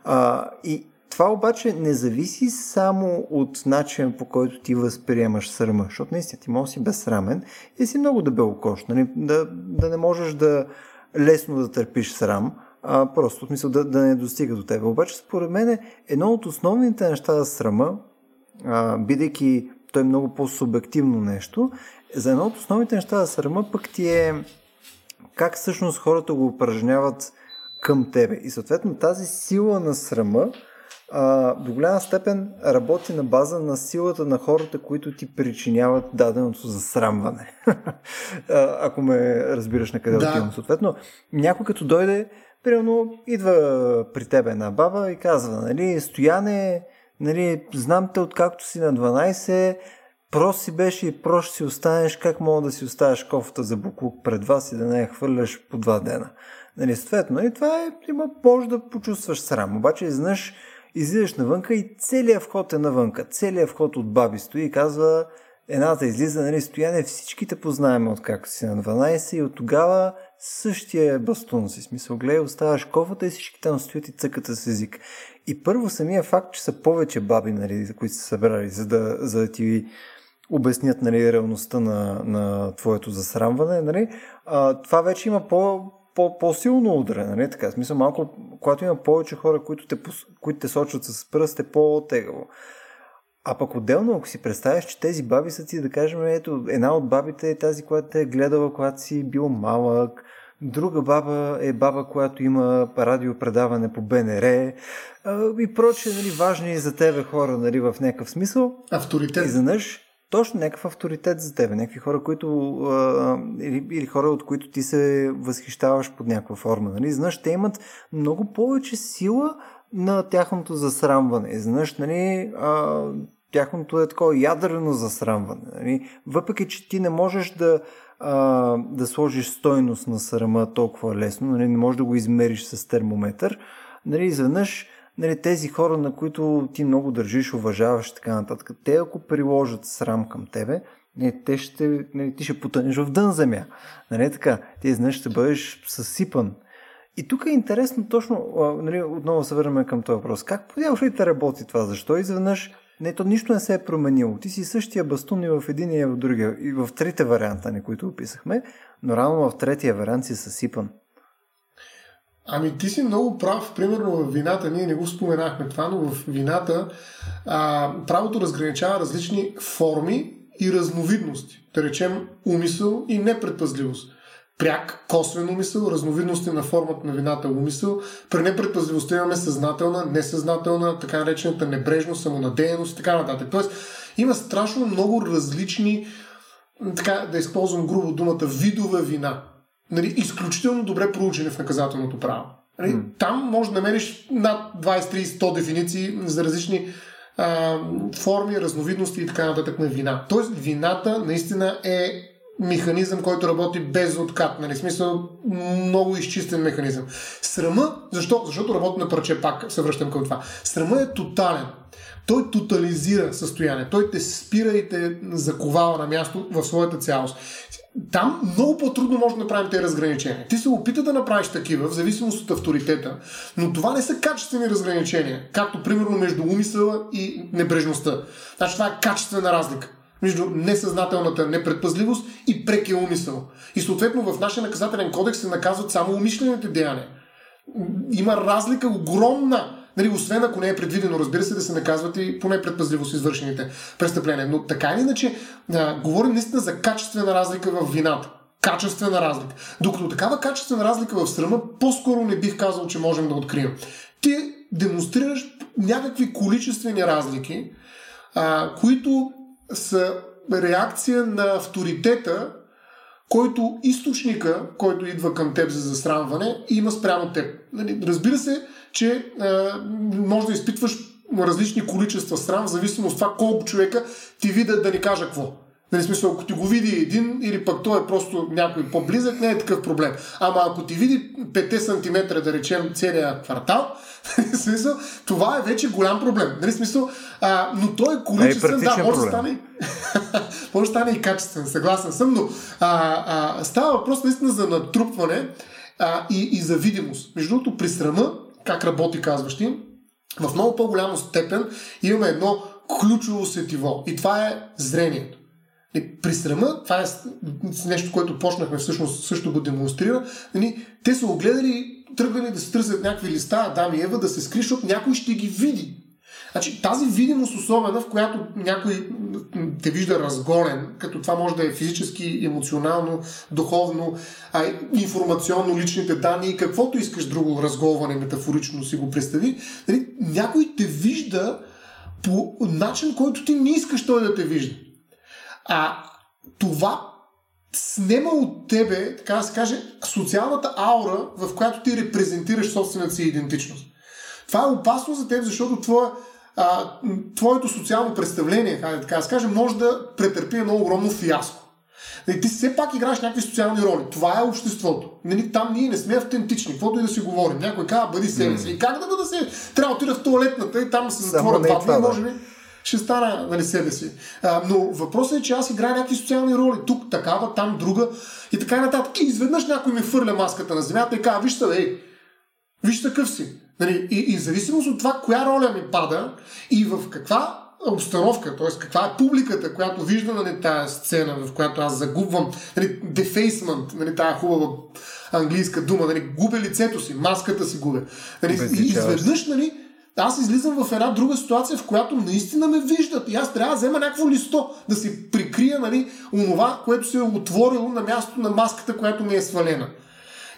А, и това обаче не зависи само от начин по който ти възприемаш срама, защото наистина ти можеш да си безсрамен и си много дебело кош, нали? да, да не можеш да лесно да търпиш срам, а, просто, в смисъл да, да не достига до теб. Обаче, според мен, едно от основните неща за срама, а, бидейки той е много по-субективно нещо, за едно от основните неща за срама пък ти е как всъщност хората го упражняват към тебе. И съответно тази сила на срама а, до голяма степен работи на база на силата на хората, които ти причиняват даденото засрамване. (laughs) Ако ме разбираш на къде да. отивам. Съответно, някой като дойде, примерно идва при тебе една баба и казва, нали, Стояне, нали, знам те откакто си на 12, прост си беше и прост си останеш, как мога да си оставиш кофата за буклук пред вас и да не я хвърляш по два дена. Нали, съответно, и това е, има, може да почувстваш срам. Обаче, изнъж излизаш навънка и целият вход е навънка. Целият вход от баби стои и казва, едната излиза, нали, стояне, всичките познаем от как си на 12 и от тогава същия бастун си. Смисъл, гледай, оставаш кофата и всички там стоят и цъкат с език. И първо самия факт, че са повече баби, нали, които са събрали, за да, за да ти обяснят нали, реалността на, на твоето засрамване, нали, а, това вече има по, по-силно ударе, нали? Така, в смисъл, малко, когато има повече хора, които те, които те сочат с пръст, е по-тегаво. А пък отделно, ако си представяш, че тези баби са ти, да кажем, ето, една от бабите е тази, която те е гледала, когато си бил малък, друга баба е баба, която има радиопредаване по БНР и прочее, нали, важни за тебе хора, нали, в някакъв смисъл. Авторитет. И изведнъж точно някакъв авторитет за тебе, някакви хора, които а, или, или хора, от които ти се възхищаваш под някаква форма. Нали? Знаеш, те имат много повече сила на тяхното засрамване. Знаеш, нали, а, тяхното е такова ядрено засрамване. Нали? Въпреки, че ти не можеш да, а, да сложиш стойност на срама толкова лесно, нали? не можеш да го измериш с термометър, нали? изведнъж нали, тези хора, на които ти много държиш, уважаваш и така нататък, те ако приложат срам към тебе, не, те ще, не, ти ще потънеш в дън земя. Нали, така, ти изнъж ще бъдеш съсипан. И тук е интересно точно, нали, отново се върнем към този въпрос. Как подяваш ли те работи това? Защо изведнъж Не, то нищо не се е променило. Ти си същия бастун и в един и в другия. И в трите варианта, на които описахме, но рано в третия вариант си съсипан. Ами ти си много прав. Примерно в вината, ние не го споменахме това, но в вината а, правото разграничава различни форми и разновидности. Да речем умисъл и непредпазливост. Пряк, косвен умисъл, разновидности на формата на вината умисъл. При непредпазливостта имаме съзнателна, несъзнателна, така наречената небрежност, самонадеяност и така нататък. Тоест, има страшно много различни, така да използвам грубо думата, видове вина нали, изключително добре проучени в наказателното право. Нали, mm. Там може да намериш над 20-30-100 дефиниции за различни а, форми, разновидности и така нататък на вина. Тоест, вината наистина е механизъм, който работи без откат. Нали? Смисъл, много изчистен механизъм. Срама, защо? Защото работи на парче, пак се връщам към това. Срама е тотален. Той тотализира състояние. Той те спира и те заковава на място в своята цялост там много по-трудно може да направим тези разграничения. Ти се опита да направиш такива, в зависимост от авторитета, но това не са качествени разграничения, както примерно между умисъла и небрежността. Значи това е качествена разлика между несъзнателната непредпазливост и прекия умисъл. И съответно в нашия наказателен кодекс се наказват само умишлените деяния. Има разлика огромна Нали, освен ако не е предвидено, разбира се, да се наказват и поне предпазливо с извършените престъпления. Но така или иначе, а, говорим наистина за качествена разлика в вината. Качествена разлика. Докато такава качествена разлика в срама, по-скоро не бих казал, че можем да открием. Ти демонстрираш някакви количествени разлики, а, които са реакция на авторитета, който източника, който идва към теб за засрамване, има спрямо теб. Нали, разбира се, че а, може да изпитваш различни количества срам, в зависимост от това колко човека ти видят да ни кажа какво. Нали, смисъл, ако ти го види един или пък той е просто някой по-близък, не е такъв проблем. Ама ако ти види 5 см, да речем, целият квартал, (laughs) нали, смисъл, това е вече голям проблем. Нали, смисъл, а, но той е количествен, е да, може да стане, (laughs) може да стане и качествен, съгласен съм, но а, а, става въпрос наистина за натрупване а, и, и за видимост. Между другото, при срама как работи казваш ти, в много по-голяма степен имаме едно ключово сетиво и това е зрението. При срама, това е нещо, което почнахме всъщност също го демонстрира, нали, те са огледали, тръгнали да се търсят някакви листа, Адам и Ева, да се скри, защото някой ще ги види. Значи, тази видимост особена, в която някой те вижда разгонен, като това може да е физически, емоционално, духовно, а, информационно, личните данни и каквото искаш друго разголване, метафорично си го представи, нали, някой те вижда по начин, който ти не искаш той да те вижда. А това снема от тебе, така да се каже, социалната аура, в която ти репрезентираш собствената си идентичност. Това е опасно за теб, защото твоя а, твоето социално представление, така да скажем, може да претърпи едно огромно фиаско. И ти все пак играеш някакви социални роли. Това е обществото. Нали, там ние не сме автентични. Каквото и да си говорим. Някой казва, бъди себе си. И как да бъда себе Трябва да отида в туалетната и там се затворят два дни, може би ще стана нали, себе си. А, но въпросът е, че аз играя някакви социални роли. Тук такава, там друга и така нататък. И изведнъж някой ми фърля маската на земята и казва, виж ей, виж такъв си. Нали, и, и в зависимост от това, коя роля ми пада и в каква обстановка, т.е. каква е публиката, която вижда нали, тази сцена, в която аз загубвам, нали, defacement, нали, тази хубава английска дума, нали, губя лицето си, маската си губя. Нали, и изведнъж, нали, аз излизам в една друга ситуация, в която наистина ме виждат и аз трябва да взема някакво листо, да си прикрия нали, онова, което се е отворило на мястото на маската, която ми е свалена.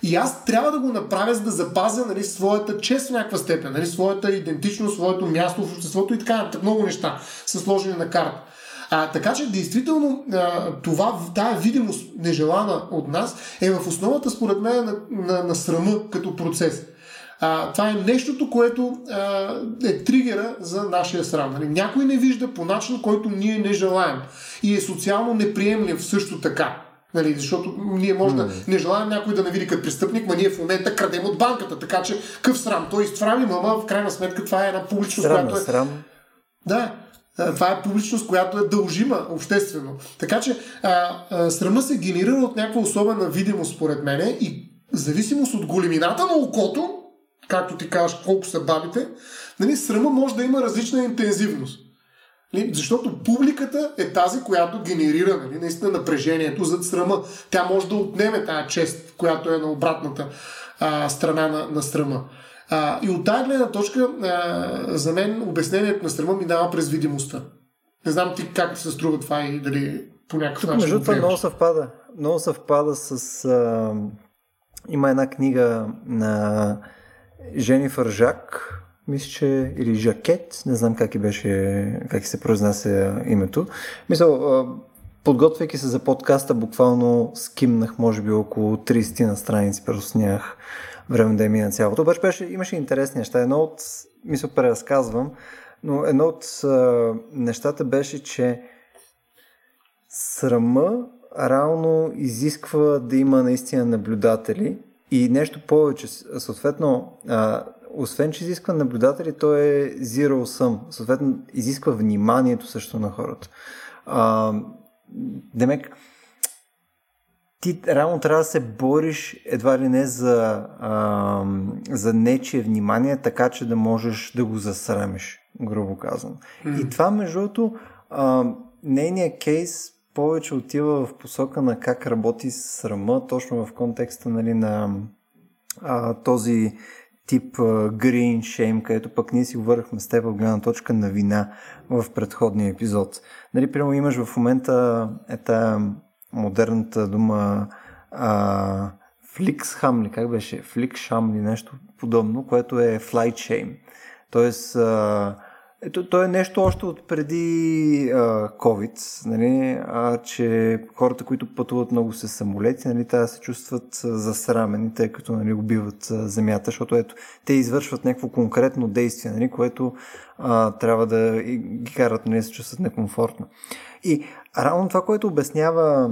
И аз трябва да го направя, за да запазя нали, своята чест в някаква степен, нали, своята идентичност, своето място в обществото и така нататък. Много неща са сложени на карта. А, така че, действително, това, тая видимост, нежелана от нас, е в основата, според мен, на, на, на срама като процес. А, това е нещото, което а, е тригера за нашия срам. Нали? Някой не вижда по начин, който ние не желаем. И е социално неприемлив също така. Нали, защото ние може да не желаем някой да не види като престъпник, ма ние в момента крадем от банката, така че къв срам. Той изтравим, ама в крайна сметка това е една публичност, срам, която е... Срам. Да, това е публичност, която е дължима обществено. Така че а, а, срама се генерира от някаква особена видимост, според мене, и в зависимост от големината на окото, както ти кажеш колко са бабите, нали, срама може да има различна интензивност. Нали? Защото публиката е тази, която генерира нали, наистина напрежението зад срама. Тя може да отнеме тази чест, която е на обратната а, страна на, на срама. А, и от тази гледна точка, а, за мен обяснението на срама ми дава през видимостта. Не знам ти как се струва това и дали по някакъв начин. Между това много съвпада. Много съвпада с. А, има една книга на Женифър Жак, мисля, че или Жакет, не знам как, и беше, как се произнася името. Мисля, подготвяйки се за подкаста, буквално скимнах, може би, около 30 на страници, просто нямах време да е мина цялото. Обаче беше, имаше интересни неща. Едно от, мисля, преразказвам, но едно от нещата беше, че срама реално изисква да има наистина наблюдатели и нещо повече. Съответно, освен, че изисква наблюдатели, то е zero sum. Съответно, изисква вниманието също на хората. А, демек, ти реално трябва да се бориш едва ли не за, а, за нечие внимание, така че да можеш да го засрамиш, грубо казвам. Mm-hmm. И това, между другото, нейният кейс повече отива в посока на как работи срама, точно в контекста нали, на а, този тип green shame, където пък ние си говорихме с теб от гледна точка на вина в предходния епизод. Нали, прямо имаш в момента ета модерната дума а, фликсхам ли, как беше? Фликшам ли, нещо подобно, което е flight shame. Тоест, а, ето, то е нещо още от преди а, COVID, нали, а, че хората, които пътуват много с самолети, нали, трябва да се чувстват засрамени, тъй като нали, убиват а, земята, защото ето, те извършват някакво конкретно действие, нали, което а, трябва да ги карат нали, да се чувстват некомфортно. И равно това, което обяснява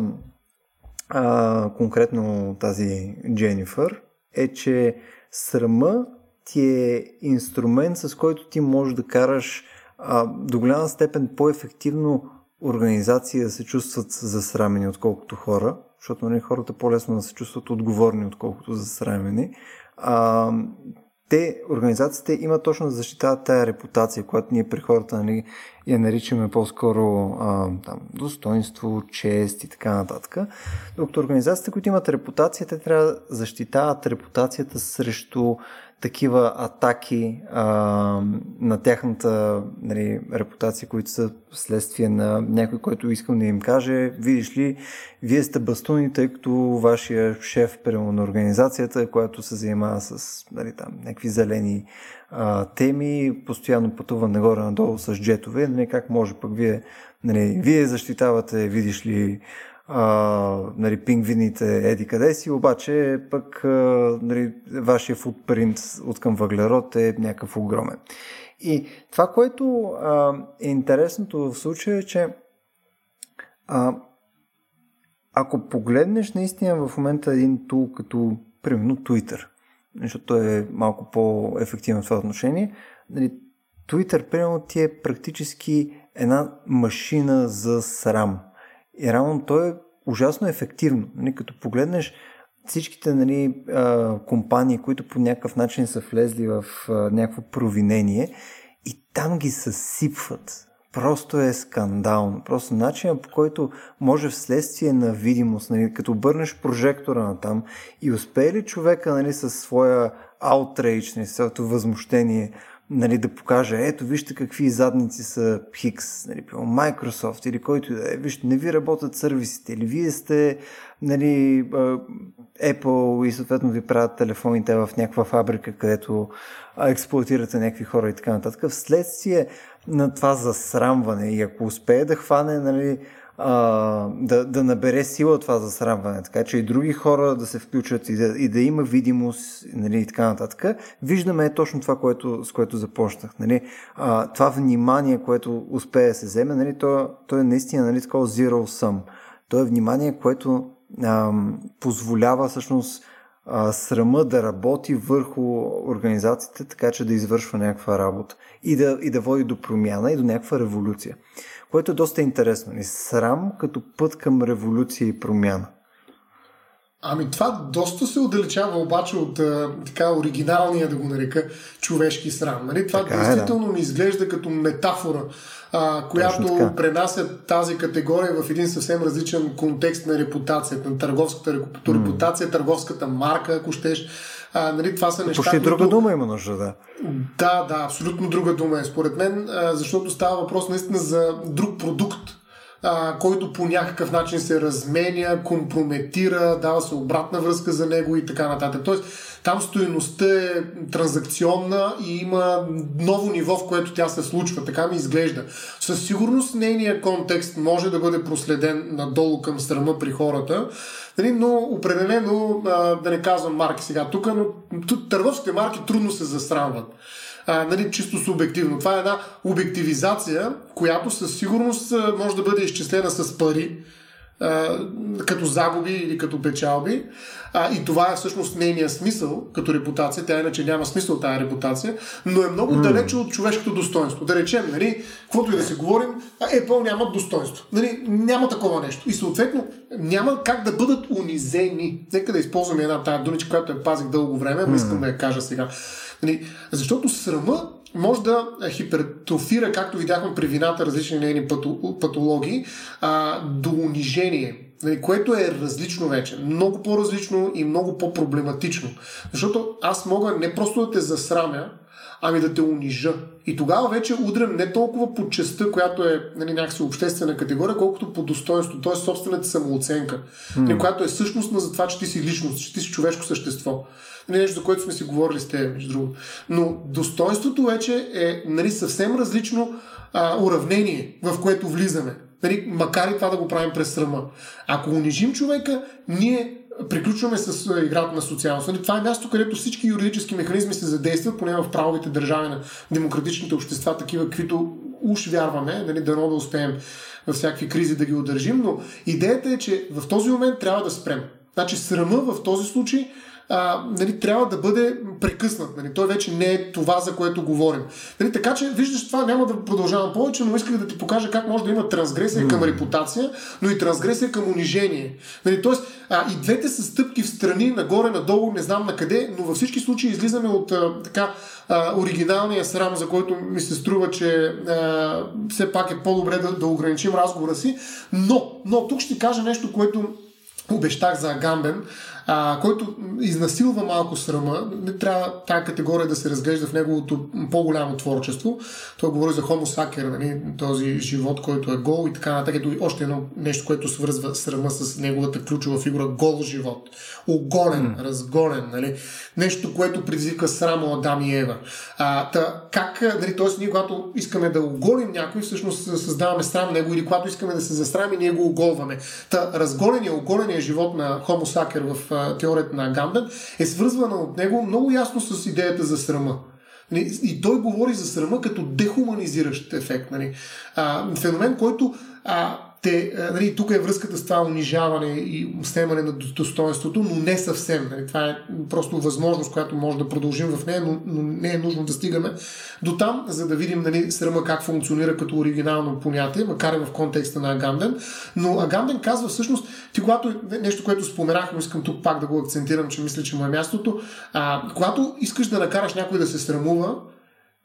а, конкретно тази Дженифър, е, че срама ти е инструмент, с който ти можеш да караш а, до голяма степен по-ефективно организации да се чувстват засрамени, отколкото хора, защото нали, хората по-лесно да се чувстват отговорни, отколкото засрамени. А, те, организациите имат точно да защитават тая репутация, която ние при хората нали, я наричаме по-скоро а, там, достоинство, чест и така нататък. Докато организациите, които имат репутация, те трябва да защитават репутацията срещу такива атаки а, на тяхната нали, репутация, които са следствие на някой, който искам да им каже, видиш ли, вие сте бастуни, тъй като вашия шеф прямо на организацията, която се занимава с нали, там, някакви зелени а, теми, постоянно пътува нагоре-надолу с джетове, нали, как може пък вие, нали, вие защитавате, видиш ли, нали, пингвините еди къде си, обаче пък а, нали, вашия футпринт от към въглерод е някакъв огромен. И това, което а, е интересното в случая е, че а, ако погледнеш наистина в момента един тул като примерно Twitter, защото той е малко по-ефективен в това отношение, нали, Twitter, примерно, ти е практически една машина за срам. И реално то е ужасно ефективно. Нали, като погледнеш всичките нали, компании, които по някакъв начин са влезли в някакво провинение и там ги съсипват. Просто е скандално. Просто начинът по който може вследствие на видимост, нали, като обърнеш прожектора на там и успее ли човека нали, със своя outrage, нали, своето възмущение, нали, да покаже, ето вижте какви задници са Хикс, нали, Microsoft или който да е, вижте, не ви работят сервисите, или вие сте нали, Apple и съответно ви правят телефоните в някаква фабрика, където експлуатирате някакви хора и така нататък. Вследствие на това засрамване и ако успее да хване нали, а, да, да набере сила това засрамване, така че и други хора да се включат и да, и да има видимост нали, и така нататък, виждаме точно това, което, с което започнах. Нали. А, това внимание, което успее да се вземе, нали, то, то е наистина нали, такова zero sum. То е внимание, което а, позволява всъщност а, срама да работи върху организациите, така че да извършва някаква работа и да, и да води до промяна и до някаква революция което е доста интересно. И срам като път към революция и промяна. Ами това доста се отдалечава обаче от а, така оригиналния, да го нарека, човешки срам. Нали? Това така действително е, да. ми изглежда като метафора, а, която пренася тази категория в един съвсем различен контекст на репутацията, на търговската репутация, mm. търговската марка, ако щеш. А, нали, това са неща. Почти които... друга дума има нужда, да. Да, да, абсолютно друга дума е според мен, защото става въпрос наистина за друг продукт, а, който по някакъв начин се разменя, компрометира, дава се обратна връзка за него и така нататък. Тоест, там стоеността е транзакционна и има ново ниво, в което тя се случва. Така ми изглежда. Със сигурност нейният контекст може да бъде проследен надолу към срама при хората, нали, но определено, да не казвам марки сега тук, но търговските марки трудно се засрамват а, нали, чисто субективно. Това е една обективизация, която със сигурност може да бъде изчислена с пари, а, като загуби или като печалби. А, и това е всъщност нейния смисъл като репутация. Тя иначе няма смисъл тази репутация, но е много mm. далече от човешкото достоинство. Да речем, нали, каквото и да се говорим, Apple нямат достоинство. Нали, няма такова нещо. И съответно няма как да бъдат унизени. Нека да използваме една тази думичка, която я пазих дълго време, но искам да я кажа сега. Нали, защото срама може да хипертрофира, както видяхме при вината, различни нейни патологии, а, до унижение, нали, което е различно вече. Много по-различно и много по-проблематично. Защото аз мога не просто да те засрамя, ами да те унижа. И тогава вече удрям не толкова по частта, която е нали, някакси обществена категория, колкото по достоинство, т.е. собствената самооценка, mm. която е същност на за това, че ти си личност, че ти си човешко същество. Нещо, за което сме си говорили с теб, между другото. Но достоинството вече е нали, съвсем различно а, уравнение, в което влизаме. Нали, макар и това да го правим през срама. Ако унижим човека, ние приключваме с играта на социалност. Нали, това е място, където всички юридически механизми се задействат, поне в правовите държави на демократичните общества, такива, каквито уж вярваме, нали, дано да успеем във всякакви кризи да ги удържим, но идеята е, че в този момент трябва да спрем. Значи срама в този случай а, нали, трябва да бъде прекъснат. Нали. Той вече не е това, за което говорим. Нали, така че, виждаш, това няма да продължавам повече, но исках да ти покажа как може да има трансгресия mm. към репутация, но и трансгресия към унижение. Нали, тоест, а, и двете са стъпки в страни, нагоре, надолу, не знам на къде, но във всички случаи излизаме от а, така а, оригиналния срам, за който ми се струва, че а, все пак е по-добре да, да ограничим разговора си. Но, но тук ще кажа нещо, което обещах за Агамбен а, който изнасилва малко срама. Не трябва тази категория да се разглежда в неговото по-голямо творчество. Той говори за Homo sacer, нали, този живот, който е гол и така нататък. Ето още едно нещо, което свързва срама с неговата ключова фигура гол живот. Оголен, mm. разголен. Нали. Нещо, което предизвика срама Адам и Ева. А, та, как, нали, т.е. ние когато искаме да оголим някой, всъщност създаваме срам него или когато искаме да се засрамим, ние го оголваме. Та, разголения, оголения живот на Homo sacer в теорията на Гамбен, е свързвана от него много ясно с идеята за срама. Нали, и той говори за срама като дехуманизиращ ефект. Нали. Феномен, който те, нали, тук е връзката с това унижаване и снемане на достоинството, но не съвсем. Нали, това е просто възможност, която може да продължим в нея, но, но не е нужно да стигаме до там, за да видим нали, срама как функционира като оригинално понятие, макар и в контекста на Агамден. Но Агамден казва всъщност, ти когато нещо, което споменах, но искам тук пак да го акцентирам, че мисля, че му е мястото, а, когато искаш да накараш някой да се срамува,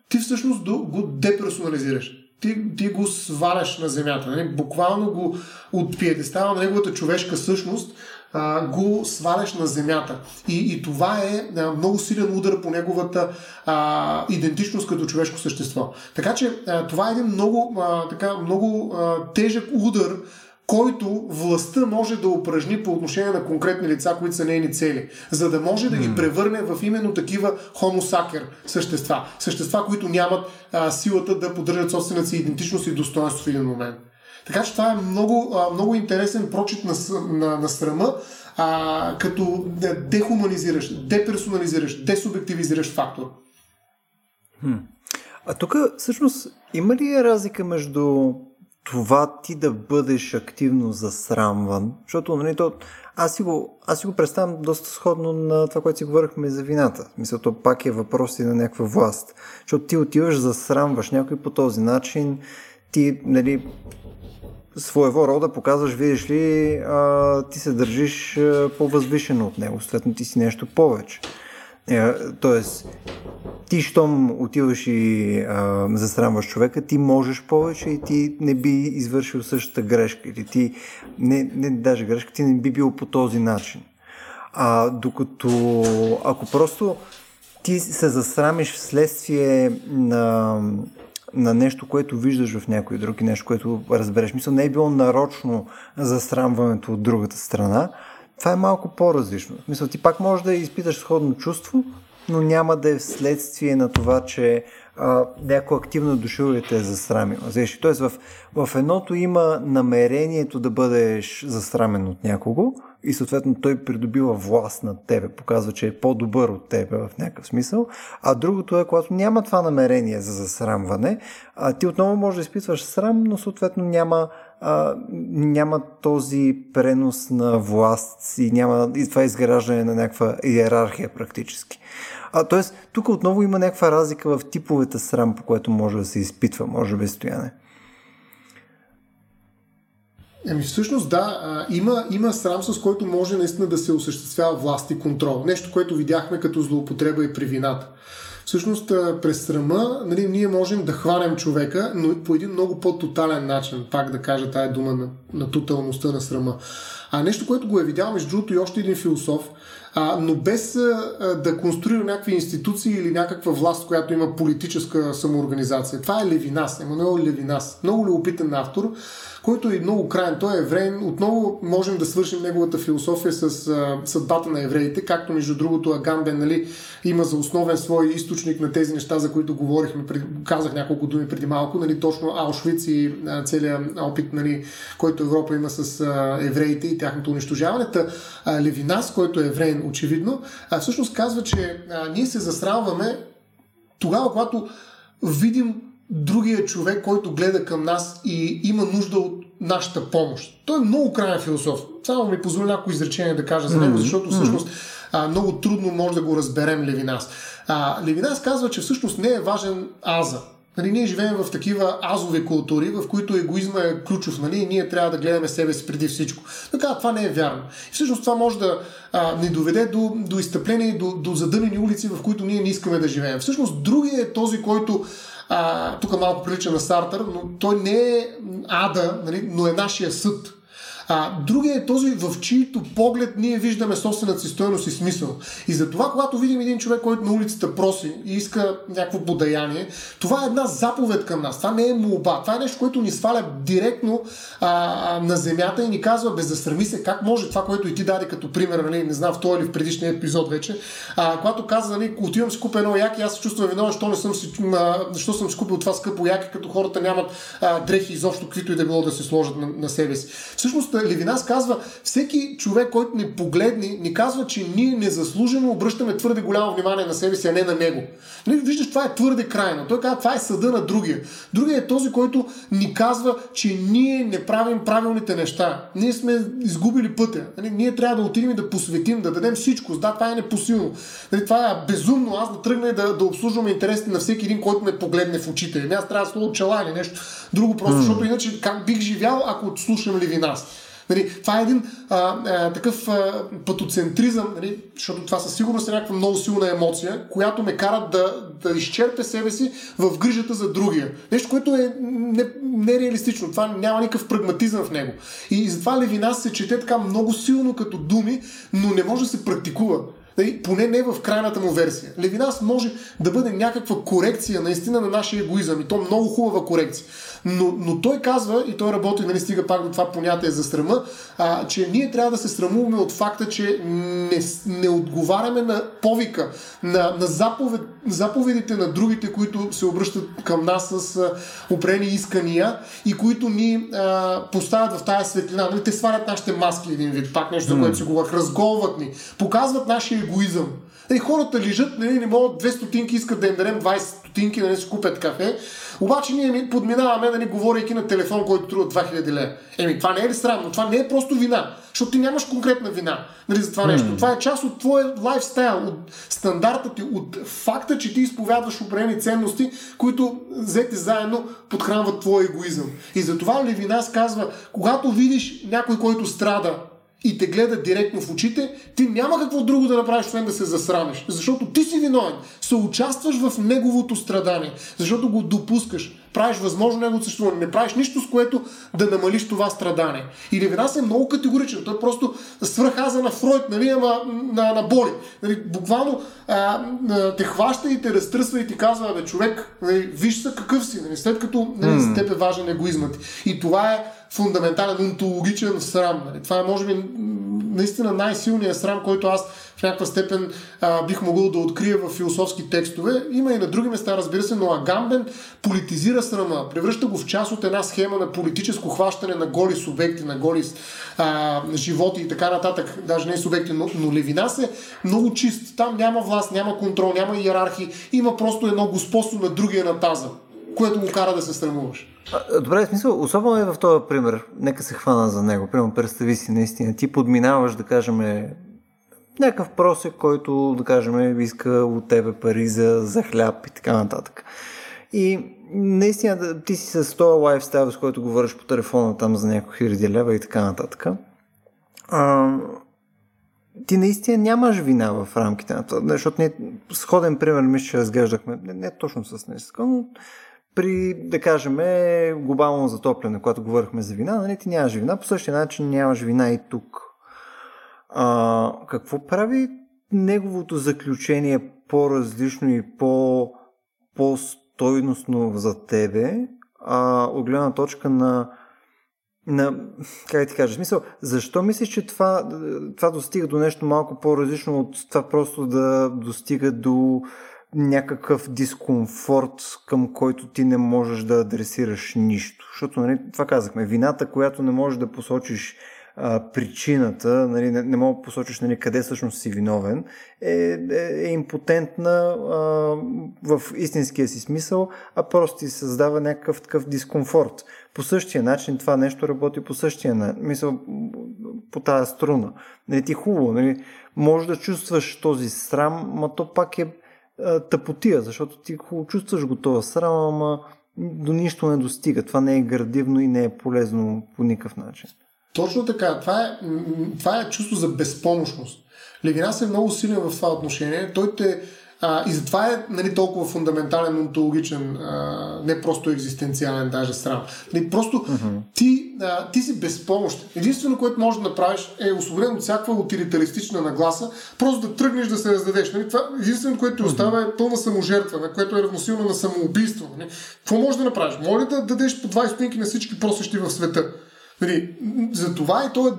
ти всъщност го деперсонализираш ти, ти го сваляш на земята. Нали? Буквално го от пиедестала на неговата човешка същност а, го сваляш на земята. И, и това е а, много силен удар по неговата а, идентичност като човешко същество. Така че а, това е един много, а, така, много а, тежък удар който властта може да упражни по отношение на конкретни лица, които са нейни цели, за да може да ги превърне в именно такива хомосакер същества. Същества, които нямат а, силата да поддържат собствената си идентичност и достоинство в един момент. Така че това е много, а, много интересен прочит на, на, на срама, а, като дехуманизираш, деперсонализираш, десубективизираш фактор. Хм. А тук всъщност има ли разлика между това ти да бъдеш активно засрамван, защото нали, то, аз, си го, аз си го представям доста сходно на това, което си говорихме за вината. Мисля, то пак е въпрос и на някаква власт. Защото ти отиваш, засрамваш някой по този начин, ти нали, своего рода показваш, видиш ли, а, ти се държиш по-възвишено от него, съответно ти си нещо повече. Е, тоест, ти, щом отиваш и а, засрамваш човека, ти можеш повече и ти не би извършил същата грешка. Или ти, не, не даже грешка, ти не би бил по този начин. А докато, ако просто ти се засрамиш вследствие на, на нещо, което виждаш в някой друг и нещо, което разбереш. Мисля, не е било нарочно засрамването от другата страна, това е малко по-различно. Мисля, ти пак можеш да изпиташ сходно чувство, но няма да е вследствие на това, че а, някой активно дошъл и те е засрамил. Тоест в, в едното има намерението да бъдеш засрамен от някого и съответно той придобива власт над тебе, показва, че е по-добър от тебе в някакъв смисъл, а другото е, когато няма това намерение за засрамване, а ти отново можеш да изпитваш срам, но съответно няма а, няма този пренос на власт и няма и това изграждане на някаква иерархия практически. А, тоест, тук отново има някаква разлика в типовете срам, по което може да се изпитва, може би стояне. Еми всъщност да, има, има срам, с който може наистина да се осъществява власт и контрол. Нещо, което видяхме като злоупотреба и при вината. Всъщност, през срама нали, ние можем да хванем човека, но по един много по-тотален начин, пак да кажа тая дума на, на тоталността на срама. А нещо, което го е видял, между другото, и още един философ, а, но без а, да конструира някакви институции или някаква власт, която има политическа самоорганизация. Това е Левинас, Емануел Левинас. Много любопитен автор, който е много крайен. Той е евреин. Отново можем да свършим неговата философия с а, съдбата на евреите, както между другото Агамбен нали, има за основен свой източник на тези неща, за които говорихме, пред, казах няколко думи преди малко, нали, точно Аушвиц и а, целият опит, нали, който Европа има с а, евреите и тяхното унищожаване. Та, а, Левинас, който е евреин, очевидно, а, всъщност казва, че а, ние се засрамваме тогава, когато видим другия човек, който гледа към нас и има нужда от нашата помощ. Той е много крайен философ. Само ми позволя някои изречение да кажа за него, защото всъщност а, много трудно може да го разберем Левинас. А, Левинас казва, че всъщност не е важен аза. Нали, ние живеем в такива азови култури, в които егоизма е ключов, нали, и ние трябва да гледаме себе си преди всичко. Така, това не е вярно. И всъщност това може да а, ни доведе до, до изтъпление и до, до задънени улици, в които ние не искаме да живеем. Всъщност, другия е този, който тук малко прилича на Сартър, но той не е ада, нали, но е нашия съд. А, другия е този, в чието поглед ние виждаме собствената си стоеност и смисъл. И затова, когато видим един човек, който на улицата проси и иска някакво подаяние, това е една заповед към нас. Това не е молба. Това е нещо, което ни сваля директно а, на земята и ни казва, без да срами се, как може това, което и ти даде като пример, нали, не знам в този или в предишния епизод вече, а, когато каза, нали, отивам си купя яки, аз се чувствам виновен, защо не съм си, а, защо съм си купил това скъпо яки, като хората нямат а, дрехи изобщо, каквито и да било да се сложат на, на себе си. Всъщност Левинас казва, всеки човек, който ни погледне, ни казва, че ние незаслужено обръщаме твърде голямо внимание на себе си, а не на него. Нали, виждаш, това е твърде крайно. Той казва, това е съда на другия. Другия е този, който ни казва, че ние не правим правилните неща. Ние сме изгубили пътя. Нали, ние трябва да отидем и да посветим, да дадем всичко. Да, това е непосилно. Нали, това е безумно. Аз да тръгна и да, да обслужвам интересите на всеки един, който ме погледне в очите. Ами аз трябва да слова чела или нещо друго, просто, mm. защото иначе как бих живял, ако слушам Левинас. Нали, това е един а, а, такъв а, патоцентризъм, нали, защото това със сигурност е някаква много силна емоция, която ме кара да, да изчерпя себе си в грижата за другия. Нещо, което е нереалистично. Не това няма никакъв прагматизъм в него. И затова Левина се чете така много силно като думи, но не може да се практикува. Нали, поне не в крайната му версия. Левинас може да бъде някаква корекция наистина на нашия егоизъм и то много хубава корекция. Но, но той казва, и той работи, нали, стига пак до това понятие за срама, а, че ние трябва да се срамуваме от факта, че не, не отговаряме на повика, на, на заповед, заповедите на другите, които се обръщат към нас с а, опрени искания и които ни а, поставят в тази светлина. Нали, те свалят нашите маски един вид, пак нещо, за което си говорих, разголват ни, показват нашия егоизъм. И хората лежат, нали, не могат, две стотинки искат да им дадем 20 стотинки, да не си купят кафе. Обаче ние подминаваме, нали, говорейки на телефон, който струва 2000 лева. Еми, това не е ли странно? Това не е просто вина. защото ти нямаш конкретна вина нали, за това mm. нещо. Това е част от твоя лайфстайл, от стандарта ти, от факта, че ти изповядваш определени ценности, които взети заедно подхранват твоя егоизъм. И затова Левинас казва, когато видиш някой, който страда, и те гледа директно в очите, ти няма какво друго да направиш, освен да се засрамеш. Защото ти си виновен. Съучастваш в неговото страдание. Защото го допускаш. Правиш възможно неговото съществуване. Не правиш нищо, с което да намалиш това страдание. И Левинас е много категоричен. Той просто свръхаза на Фройд, нали, ама на, на боли. Нали, буквално а, те хваща и те разтръсва и ти казва, бе, човек, нали, виж се какъв си, нали, след като нали, mm. за теб е важен егоизмът. И това е фундаментален, онтологичен срам. Нали. Това е, може би, наистина най-силният срам, който аз в някаква степен а, бих могъл да открия в философски текстове. Има и на други места, разбира се, но Агамбен политизира срама, превръща го в част от една схема на политическо хващане на голи субекти, на голи а, животи и така нататък. Даже не субекти, но, но Левинас е много чист. Там няма власт, няма контрол, няма иерархии. Има просто едно господство на другия на таза, което го кара да се срамуваш. Добре, в смисъл, особено е в този пример. Нека се хвана за него. Примерно, представи си, наистина, ти подминаваш, да кажем, някакъв просек, който, да кажем, иска от тебе пари за, за хляб и така нататък. И наистина ти си с този лайфстайл, с който говориш по телефона там за няколко хиляди лева и така нататък. А, ти наистина нямаш вина в рамките на това, защото ние сходен пример мисля, че разглеждахме, не, не точно с нещо, но при, да кажем, глобално затопляне, когато говорихме за вина, нали, ти нямаш вина, по същия начин нямаш вина и тук. А, какво прави неговото заключение по-различно и по, по-стойностно за тебе, а, от гледна точка на, на как ти кажа, смисъл, защо мислиш, че това, това достига до нещо малко по-различно от това просто да достига до някакъв дискомфорт, към който ти не можеш да адресираш нищо. Защото, нали, това казахме, вината, която не можеш да посочиш а, причината, нали, не, не мога да посочиш нали, къде всъщност си виновен, е, е, е импотентна а, в истинския си смисъл, а просто ти създава някакъв такъв дискомфорт. По същия начин това нещо работи по същия начин, мисъл, по тази струна. Нали, ти хубаво, нали, може да чувстваш този срам, но то пак е тъпотия, защото ти хубаво чувстваш го това срам, ама до нищо не достига. Това не е градивно и не е полезно по никакъв начин. Точно така. Това е, това е чувство за безпомощност. Левинас е много силен в това отношение. Той те а, и затова е нали, толкова фундаментален, онтологичен, а, не просто екзистенциален даже срам. Нали, просто uh-huh. ти, а, ти си безпомощен. Единствено, което можеш да направиш е освободен от всякаква утилитаристична нагласа, просто да тръгнеш да се раздадеш. Нали, това единственото, което ти остава е пълна саможертва, на което е равносилно на самоубийство. Нали. Какво можеш да направиш? Може да дадеш по 20 стотинки на всички просещи в света? Нали, за това и то е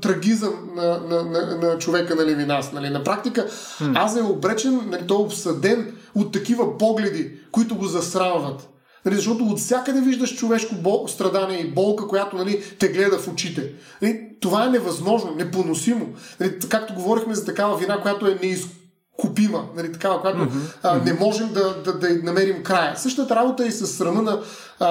трагизъм на, на, на, на човека на Левинас. Нали. На практика hmm. аз е обречен, нали, той е обсъден от такива погледи, които го засрамват. Нали, защото от всякъде виждаш човешко бол, страдание и болка, която нали, те гледа в очите. Нали, това е невъзможно, непоносимо. Нали, както говорихме за такава вина, която е неизкупима купима, нали, такава, която mm-hmm. а, не можем да, да, да намерим края. Същата работа е и с срама на, а,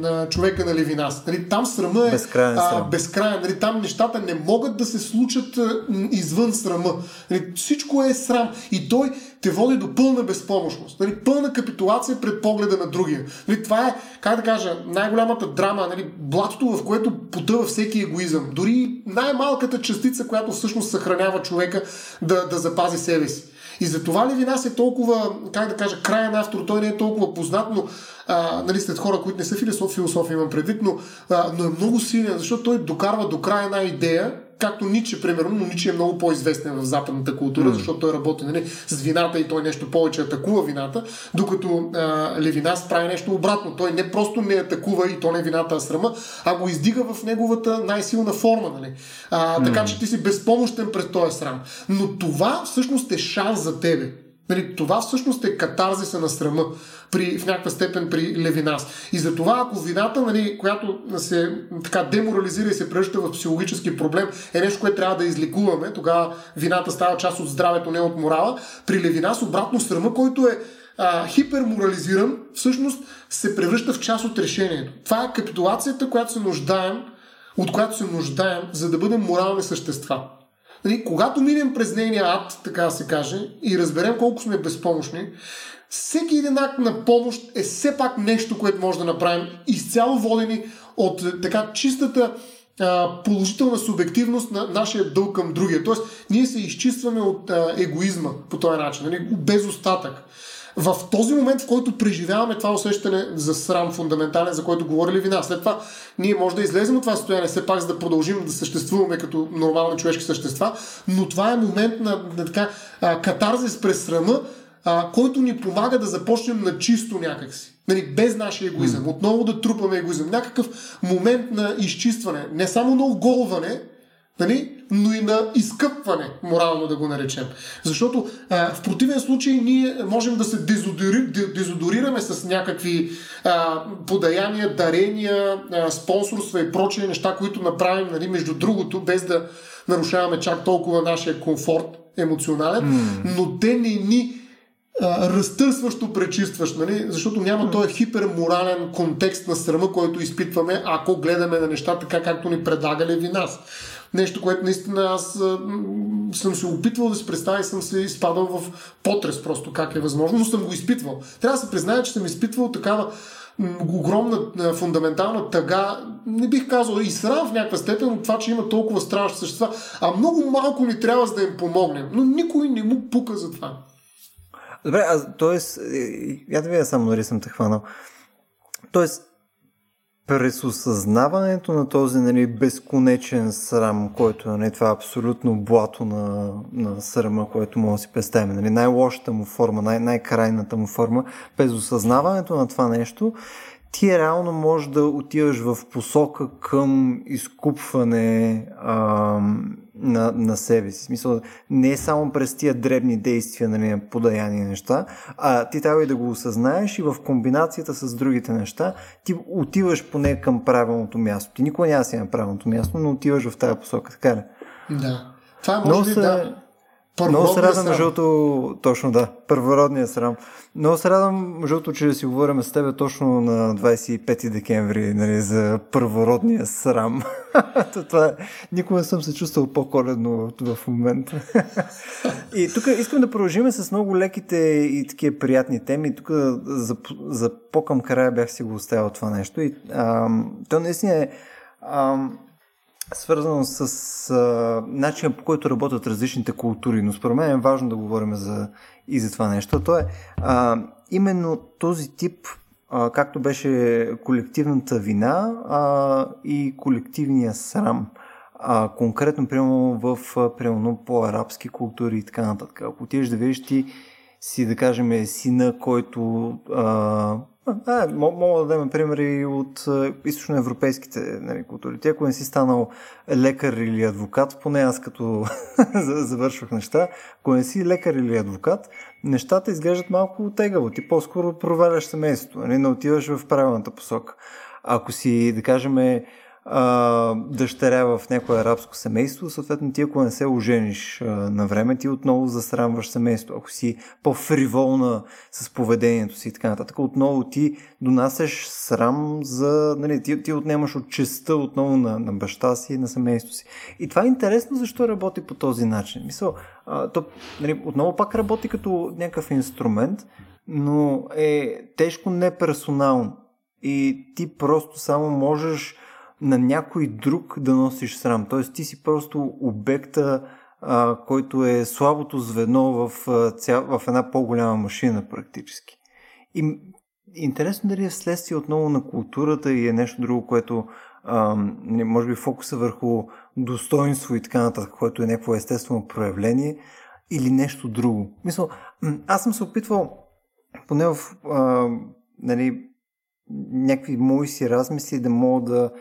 на човека на Левинас. Нали, там срама е безкрайен. А, безкрайен нали, там нещата не могат да се случат а, извън срама. Нали, всичко е срам. И той те води до пълна безпомощност. Нали, пълна капитулация пред погледа на другия. Нали, това е, как да кажа, най-голямата драма, нали, блатото, в което потъва всеки егоизъм. Дори най-малката частица, която всъщност съхранява човека да, да запази себе си. И за това Левинас е толкова, как да кажа, краен автор, той не е толкова познат, но а, нали, след хора, които не са философи, философи имам предвид, но, а, но е много силен, защото той докарва до края една идея, както Ниче, примерно, но Ниче е много по-известен в западната култура, mm. защото той работи нали, с вината и той нещо повече атакува вината, докато а, Левинас прави нещо обратно. Той не просто не атакува и то не е вината, а срама, а го издига в неговата най-силна форма. Нали. А, mm. Така че ти си безпомощен пред този срам. Но това всъщност е шанс за тебе. Нали, това всъщност е катарзиса на срама при, в някаква степен при Левинас. И затова, ако вината, нали, която се така деморализира и се превръща в психологически проблем, е нещо, което трябва да излекуваме, тогава вината става част от здравето, не от морала. При Левинас обратно срама, който е а, хиперморализиран, всъщност се превръща в част от решението. Това е капитулацията, която се нуждаем от която се нуждаем, за да бъдем морални същества. Нали, когато минем през нейния ад, така да се каже, и разберем колко сме безпомощни, всеки един акт на помощ е все пак нещо, което може да направим, изцяло водени от така чистата а, положителна субективност на нашия дълг към другия. Тоест, ние се изчистваме от а, егоизма по този начин, нали? без остатък. В този момент, в който преживяваме това усещане за срам фундаментален, за който говорили вина, след това ние може да излезем от това състояние, все пак за да продължим да съществуваме като нормални човешки същества, но това е момент на, на така а, катарзис през срама, а, който ни помага да започнем на чисто някакси. Нали, без нашия егоизъм. Mm. Отново да трупаме егоизъм. Някакъв момент на изчистване. Не само на оголване, нали, но и на изкъпване, морално да го наречем. Защото а, в противен случай ние можем да се дезодори, дезодорираме с някакви а, подаяния, дарения, а, спонсорства и прочие неща, които направим, нали, между другото, без да нарушаваме чак толкова нашия комфорт емоционален, mm. но те не ни разтърсващо пречистващ, нали? защото няма този хиперморален контекст на срама, който изпитваме, ако гледаме на неща така, както ни предлагали ви нас. Нещо, което наистина аз съм се опитвал да си представя и съм се изпадал в потрес просто как е възможно, но съм го изпитвал. Трябва да се призная, че съм изпитвал такава огромна фундаментална тъга, не бих казал и срам в някаква степен от това, че има толкова страшни същества, а много малко ни трябва за да им помогнем. Но никой не му пука за това. Добре, а, т.е. я да видя само дали съм те хванал. Тоест, през осъзнаването на този нали, безконечен срам, който е нали, това абсолютно блато на, на срама, което може да си представим, нали, най-лошата му форма, най- най-крайната му форма, без осъзнаването на това нещо, ти реално можеш да отиваш в посока към изкупване а, на, на себе си. Смисъл, не е само през тия дребни действия, нали, подаяни неща, а ти трябва и да го осъзнаеш и в комбинацията с другите неща ти отиваш поне към правилното място. Ти никога няма си на правилното място, но отиваш в тази посока, така ли? Да. Това може би, да много се радвам, жълто, точно да, първородния срам. Много се радвам, жълто, че да си говорим с теб точно на 25 декември нали, за първородния срам. (laughs) Това, е, никога не съм се чувствал по-коледно в момента. (laughs) и тук искам да продължим с много леките и такива приятни теми. Тук за, за по-към края бях си го оставил това нещо. И, ам, то наистина е... Ам, свързано с а, начина по който работят различните култури, но според мен е важно да говорим за, и за това нещо. То е а, именно този тип, а, както беше колективната вина а, и колективния срам. А, конкретно, примерно, в примерно, по-арабски култури и така нататък. Ако отидеш да видиш ти си, да кажем, сина, който а, а, мога да дадем примери от източноевропейските нали, култури. Ти ако не си станал лекар или адвокат, поне аз като (laughs) завършвах неща, ако не си лекар или адвокат, нещата изглеждат малко тегаво. Ти по-скоро проваляш семейството, нали, не отиваш в правилната посока. Ако си, да кажем, дъщеря в някое арабско семейство, съответно ти ако не се ожениш на време, ти отново засрамваш семейство. Ако си по-фриволна с поведението си и така нататък, отново ти донасяш срам за... Нали, ти, ти отнемаш от честа отново на, на баща си и на семейството си. И това е интересно защо работи по този начин. Мисъл, а, то нали, отново пак работи като някакъв инструмент, но е тежко неперсонално. И ти просто само можеш на някой друг да носиш срам. Тоест ти си просто обекта, а, който е слабото звено в, ця... в една по-голяма машина практически. И интересно дали е вследствие отново на културата и е нещо друго, което а, може би фокуса върху достоинство и така нататък, което е някакво естествено проявление или нещо друго. Мисля, аз съм се опитвал поне в а, нали, някакви мои си размисли да мога да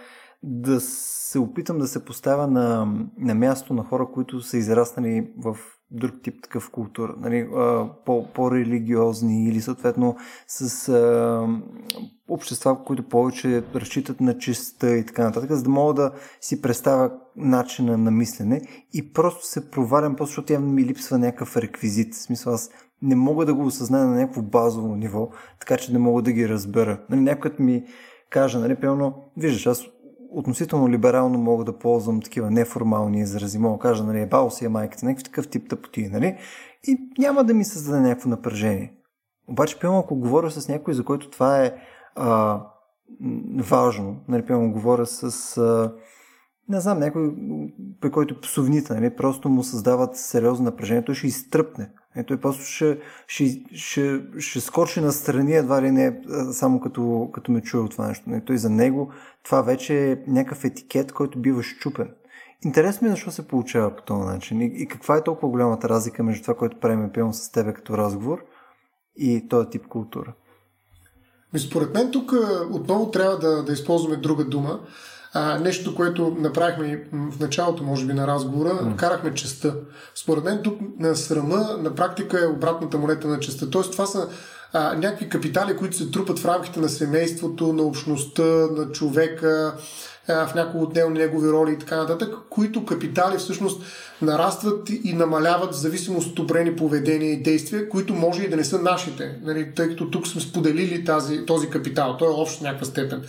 да се опитам да се поставя на, на място на хора, които са израснали в друг тип такъв култура, нали, по, по-религиозни или съответно с а, общества, които повече разчитат на чиста и така нататък, за да мога да си представя начина на мислене и просто се провалям, просто защото явно ми липсва някакъв реквизит. В смисъл аз не мога да го осъзная на някакво базово ниво, така че не мога да ги разбера. Нали, някой ми каже, нали, примерно, виждаш, аз относително либерално мога да ползвам такива неформални изрази. Мога да кажа, нали, бао си е майката, някакви такъв тип тъпоти, нали? И няма да ми създаде някакво напрежение. Обаче, пълно, ако говоря с някой, за който това е а, важно, нали, пълно, говоря с а, не знам, някой, при който псовните, нали, просто му създават сериозно напрежение, той ще изтръпне. Е, той просто ще, ще, ще, ще скочи на страни, едва ли не само като, като ме чуе от това нещо. Нали, той за него това вече е някакъв етикет, който бива щупен. Интересно ми е защо се получава по този начин и, и каква е толкова голямата разлика между това, което правим пълно с тебе като разговор и този тип култура. Според мен тук отново трябва да, да използваме друга дума. А, нещо, което направихме в началото, може би, на разговора, mm. карахме честа. Според мен тук на срама на практика е обратната монета на честа. Тоест, това са а, някакви капитали, които се трупат в рамките на семейството, на общността, на човека, а, в някои отделни негови роли и така нататък, които капитали всъщност нарастват и намаляват в зависимост от определени поведения и действия, които може и да не са нашите, нали, тъй като тук сме споделили тази, този капитал. Той е общ в някаква степен.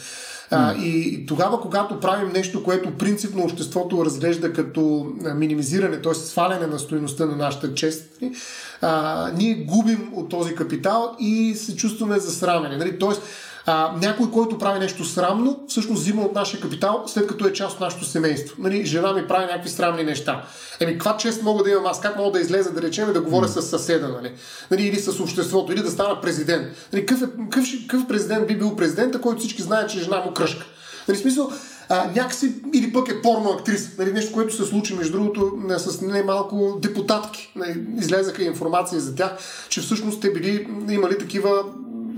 А, и тогава, когато правим нещо, което принципно обществото разглежда като минимизиране, т.е. сваляне на стоеността на нашата чест, нали, а, ние губим от този капитал и се чувстваме засрамени. Нали? Тоест, а, някой, който прави нещо срамно, всъщност взима от нашия капитал, след като е част от нашето семейство. Нали, жена ми прави някакви срамни неща. Еми, каква чест мога да имам аз? Как мога да излеза, да речем, и да говоря с съседа, нали? нали? Или с обществото, или да стана президент. Нали, какъв, е, какъв, какъв президент би бил президента, който всички знаят, че жена му кръшка? Нали, смисъл, а, някакси, или пък е порно актриса. Нали, нещо, което се случи, между другото, с немалко депутатки. Нали, излезаха информация за тях, че всъщност те били имали такива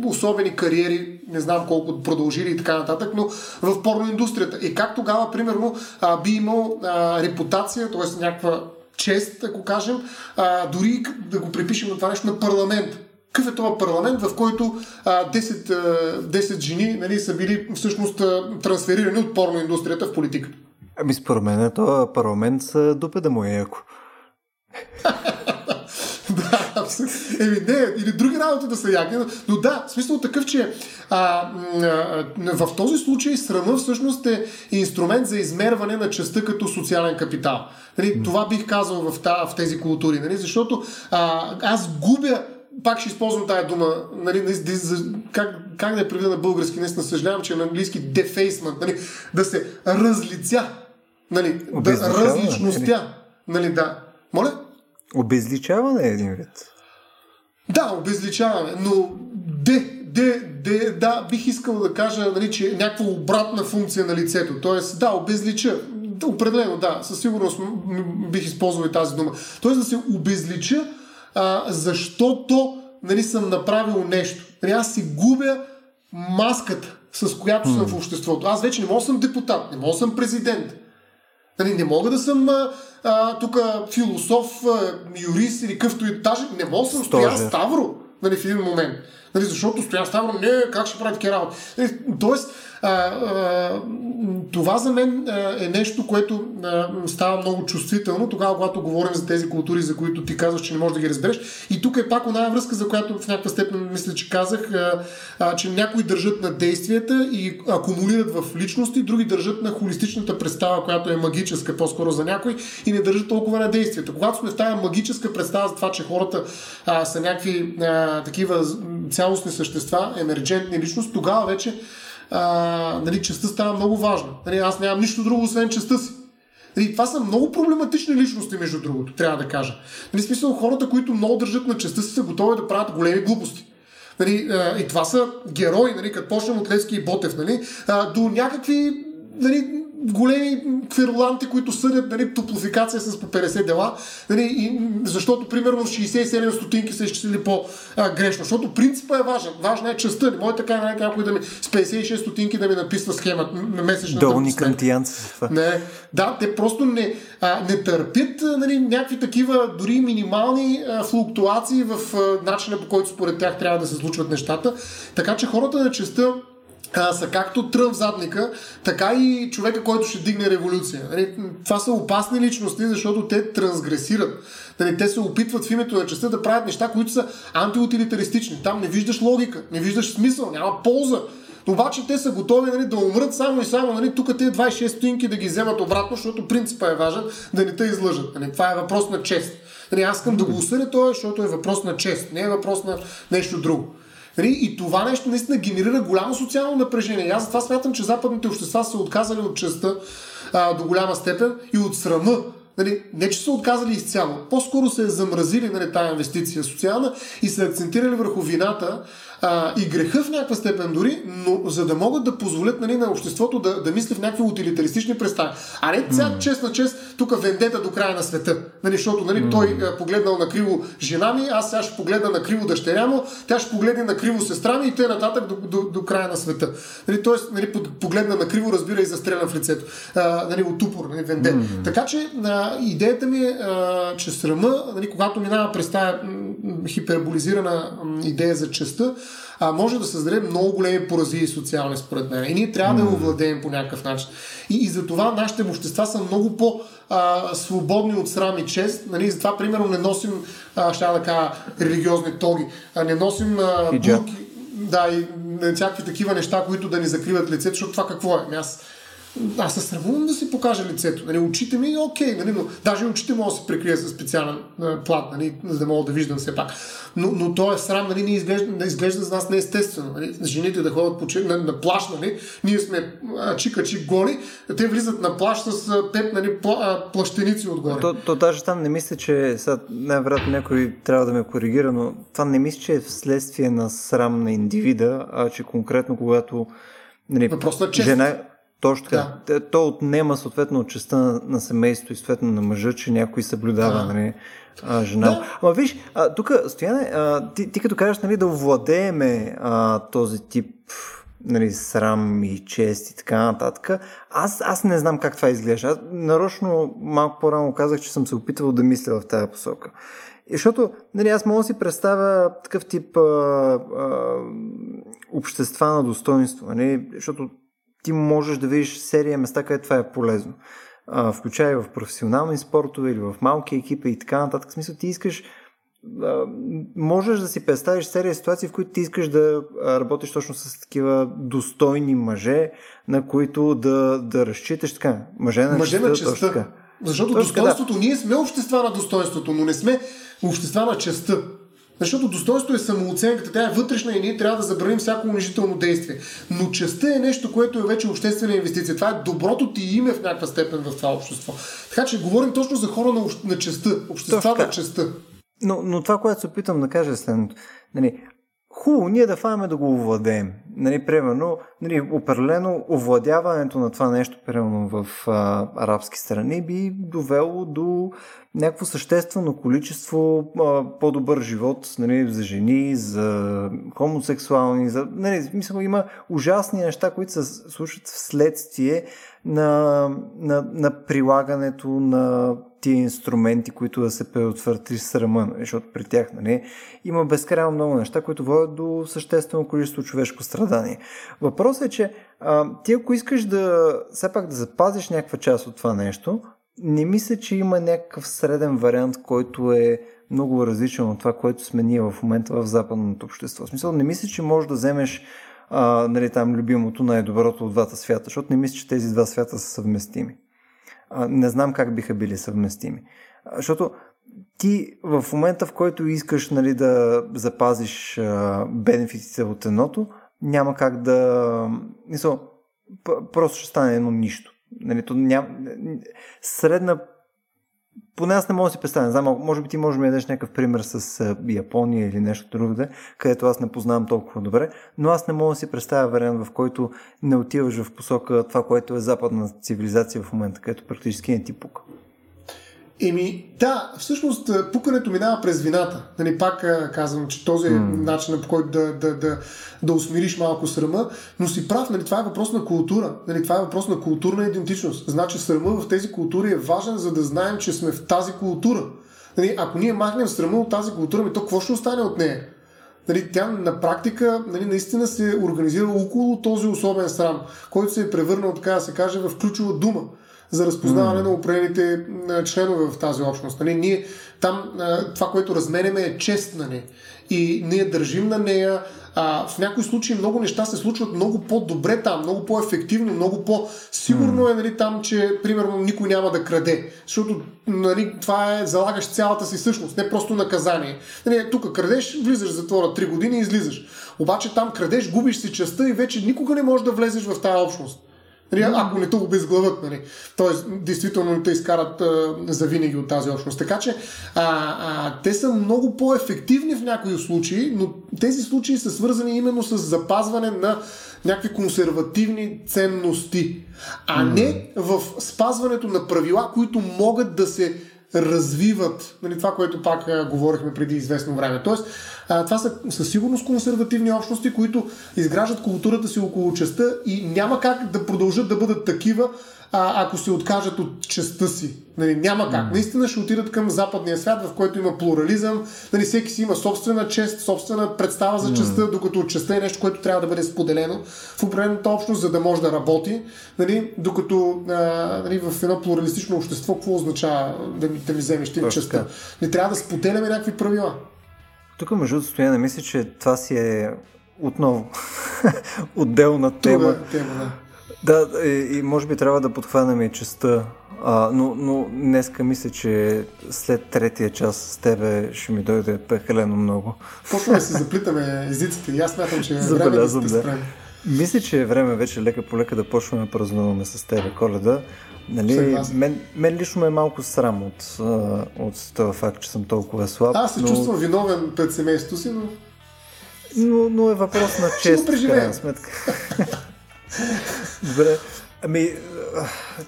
особени кариери, не знам колко продължили и така нататък, но в порноиндустрията. И как тогава, примерно, а, би имал а, репутация, т.е. някаква чест, ако кажем, а, дори да го припишем на това нещо на парламент. Какъв е това парламент, в който а, 10, а, 10 жени нали, са били всъщност трансферирани от порноиндустрията в политиката? Ами според мен това парламент са дупе да му е яко. (laughs) (laughs) еми не, или други работи да са яки, но да, смисъл такъв, че а, а, в този случай срама всъщност е инструмент за измерване на частта като социален капитал. Нали, това бих казал в, та, в тези култури, нали, защото а, аз губя пак ще използвам тая дума, нали, за, как, как да я преведа на български, наистина съжалявам, че е на английски defacement, нали, да се разлиця, нали, да различностя, нали, да. Моля? Обезличаване е един вид. Да, обезличаване, но де, де, де, да, бих искал да кажа, нали, че е някаква обратна функция на лицето. Тоест, да, обезлича. Определено, да, със сигурност бих използвал и тази дума. Тоест да се обезлича, а, защото нали, съм направил нещо. Нали, аз си губя маската, с която съм в обществото. Аз вече не мога да съм депутат, не мога да съм президент. Нали, не мога да съм тук философ, а, юрист или къвто и даже не мога да съм Стоян Ставро нали, в един момент. Нали, защото Стоян Ставро не, как ще прави такива работи. Нали, тоест, а, а, това за мен е нещо, което а, става много чувствително тогава, когато говорим за тези култури, за които ти казваш, че не можеш да ги разбереш. И тук е пак една връзка, за която в някаква степен мисля, че казах, а, а, че някои държат на действията и акумулират в личности, други държат на холистичната представа, която е магическа по-скоро за някой и не държат толкова на действията. Когато сме в тази магическа представа за това, че хората а, са някакви а, такива цялостни същества, емерджентни личности, тогава вече а, нали, частта става много важна. Нали, аз нямам нищо друго, освен частта си. Нали, това са много проблематични личности, между другото, трябва да кажа. Нали, смисъл, хората, които много държат на частта си, са готови да правят големи глупости. Нали, а, и това са герои, нали, като почнем от Левски и Ботев, нали, а, до някакви нали, големи квируланти, които съдят нали, топлофикация с по 50 дела, нали, и, защото примерно 67 стотинки са изчислили по-грешно. Защото принципът е важен. Важна е частта. Не може така нали, някой да ми с 56 стотинки да ми написва схема на месечната Долни кантиянци. Не, да, те просто не, а, не търпят нали, някакви такива дори минимални а, флуктуации в а, начина по който според тях трябва да се случват нещата. Така че хората на частта а, са както трън в задника, така и човека, който ще дигне революция. Нали, това са опасни личности, защото те трансгресират. Нали, те се опитват в името на частта да правят неща, които са антиутилитаристични. Там не виждаш логика, не виждаш смисъл, няма полза Обаче те са готови нали, да умрат само и само нали, тук те 26 стоинки да ги вземат обратно, защото принципа е важен да не те излъжат. Нали. Това е въпрос на чест. Нали, аз искам да го осъдя това, защото е въпрос на чест, не е въпрос на нещо друго. Нали? И това нещо наистина генерира голямо социално напрежение. Аз затова смятам, че западните общества са отказали от честа а, до голяма степен и от срама Нали, не, че са отказали изцяло, по-скоро се е замразили нали, тази инвестиция социална и се акцентирали върху вината а, и греха в някаква степен дори, но за да могат да позволят нали, на обществото да, да мисли в някакви утилитаристични представи. А не цял чест на чест, тук вендета до края на света. Нали, защото нали, mm. той е погледнал на криво жена ми, аз сега ще погледна на криво дъщеря му, тя ще погледне на криво сестра ми и те нататък до, до, до края на света. Нали, тоест, нали, погледна на криво, разбира и застреля в лицето. А, нали, от упор, нали, вендет. Mm. Така че а, идеята ми е, а, че срама, нали, когато минава през тази хиперболизирана идея за честа, а, може да създаде много големи поразии социални, според мен. И ние трябва mm. да я овладеем по някакъв начин. И, и затова нашите общества са много по- а, свободни от срам и чест. Нали, затова, примерно, не носим, а, ще да кажа, религиозни тоги, а не носим а, бурки, да, и всякакви такива неща, които да ни закриват лицето, защото това какво е? Ами аз аз се срамувам да си покажа лицето. Нали, очите ми, окей, нали, но даже очите мога да се прикрия с специален плат, нали, за да мога да виждам все пак. Но, но то е срам, нали, не изглежда, не изглежда за нас неестествено. Нали. Жените да ходят по, на, на плаш, нали, ние сме чика-чик голи, те влизат на плаш с пет нали, пла, плащеници отгоре. То, то даже там не мисля, че сега най-вероятно някой трябва да ме коригира, но това не мисля, че е вследствие на срам на индивида, а че конкретно когато Нали, Въпрос на чест. Жена, точно така. Да. То отнема съответно от частта на, на семейството и съответно на мъжа, че някой съблюдава да. нали, а, жена. Да. Ама виж, тук, Стояне, а, ти, ти като кажеш нали, да овладееме а, този тип нали, срам и чест и така нататък. Аз, аз не знам как това изглежда. Аз нарочно малко по-рано казах, че съм се опитвал да мисля в тази посока. И защото нали, аз мога да си представя такъв тип а, а, общества на достоинство. Нали, защото ти можеш да видиш серия места, където това е полезно. А, включая в професионални спортове или в малки екипи и така нататък. В смисъл, ти искаш а, можеш да си представиш серия ситуации, в които ти искаш да работиш точно с такива достойни мъже, на които да, да разчиташ така. Мъже на мъже честа. На честа. Защото точно достоинството, да. ние сме общества на достоинството, но не сме общества на честа. Защото достоинството е самооценката, тя е вътрешна и ние трябва да забраним всяко унижително действие. Но честа е нещо, което е вече обществена инвестиция. Това е доброто ти име в някаква степен в това общество. Така че говорим точно за хора на, на честа, общества на честа. Но, но това, което се опитам да кажа е следното. Нали, хубаво ние да фаме да го овладеем. Нали, примерно, нали, определено овладяването на това нещо, примерно в а, арабски страни, би довело до някакво съществено количество а, по-добър живот нали, за жени, за хомосексуални, за, нали, смисъл, има ужасни неща, които се случват вследствие на, на, на прилагането на тия инструменти, които да се предотврати срама, нали, защото при тях нали, има безкрайно много неща, които водят до съществено количество човешко страдание. Въпросът е, че а, ти ако искаш да все пак да запазиш някаква част от това нещо, не мисля, че има някакъв среден вариант, който е много различен от това, което сме ние в момента в западното общество. В смисъл, не мисля, че можеш да вземеш а, нали, там любимото най-доброто от двата свята, защото не мисля, че тези два свята са съвместими. Не знам как биха били съвместими. Защото ти в момента, в който искаш нали, да запазиш а, бенефитите от едното, няма как да... Мисъл, просто ще стане едно нищо. Нали, то ням... Средна поне аз не мога да си представя, не знам, може би ти може да ми дадеш някакъв пример с Япония или нещо друго, където аз не познавам толкова добре, но аз не мога да си представя вариант, в който не отиваш в посока това, което е западна цивилизация в момента, където практически не ти пука. Еми, да, всъщност пукането минава през вината. Нали, пак казвам, че този е mm. начинът по който да, да, да, да усмириш малко срама, но си прав, нали, това е въпрос на култура. Нали, това е въпрос на културна идентичност. Значи срама в тези култури е важен, за да знаем, че сме в тази култура. Нали, ако ние махнем срама от тази култура, ми то какво ще остане от нея? Нали, тя на практика нали, наистина се е организира около този особен срам, който се е превърнал, така да се каже, в ключова дума за разпознаване mm. на определените членове в тази общност. Нали? Ние там това, което разменяме е чест, нали? И ние държим на нея, а, в някои случаи много неща се случват много по-добре там, много по-ефективно, много по-сигурно е нали, там, че примерно никой няма да краде. Защото нали, това е залагаш цялата си същност, не просто наказание. Нали, тук крадеш, влизаш в затвора 3 години и излизаш. Обаче там крадеш, губиш си частта и вече никога не можеш да влезеш в тази общност. Нали, ако не те обезглават, нали. Тоест, действително не те изкарат а, за винаги от тази общност. Така че а, а, те са много по-ефективни в някои случаи, но тези случаи са свързани именно с запазване на някакви консервативни ценности, а не в спазването на правила, които могат да се развиват нали, това, което пак говорихме преди известно време. Тоест, това са със сигурност консервативни общности, които изграждат културата си около частта и няма как да продължат да бъдат такива, а, ако се откажат от частта си. Нали, няма как. Наистина ще отидат към западния свят, в който има плурализъм. Нали, всеки си има собствена чест, собствена представа за частта, mm. докато частта е нещо, което трябва да бъде споделено в определената общност, за да може да работи. Нали, докато а, нали, в едно плуралистично общество, какво означава да ми, да ми вземеш ти частта? Не трябва да споделяме някакви правила. Тук между стояне мисля, че това си е отново (laughs) отделна тема. Друга тема да. Да, и, и може би трябва да подхванем и частта, а, но, но днеска мисля, че след третия час с тебе ще ми дойде прекалено много. Почваме да се заплитаме езиците и аз смятам, че е време да се да. Мисля, че е време вече лека по лека да почваме да празнуваме с тебе коледа. Нали, мен, мен лично ме е малко срам от, от това факт, че съм толкова слаб. Аз се но... чувствам виновен пред семейството си, но... Но, но е въпрос на чест, в крайна сметка. (laughs) Добре. Ами,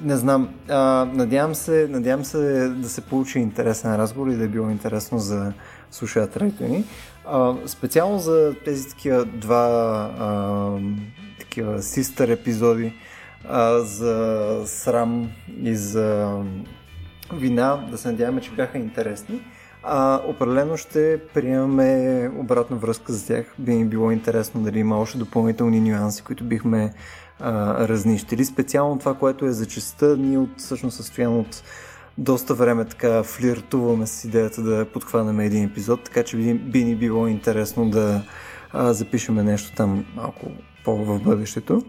не знам. А, надявам, се, надявам се да се получи интересен разговор и да е било интересно за слушателите ни. А, специално за тези такива два а, такива систър епизоди а, за срам и за вина, да се надяваме, че бяха интересни. А, определено ще приемаме обратна връзка за тях. Би ни било интересно дали има още допълнителни нюанси, които бихме а, разнищили. Специално това, което е за честа, ние от всъщност състояние от доста време така флиртуваме с идеята да подхванем един епизод, така че би, би ни било интересно да а, запишеме нещо там малко по-в бъдещето.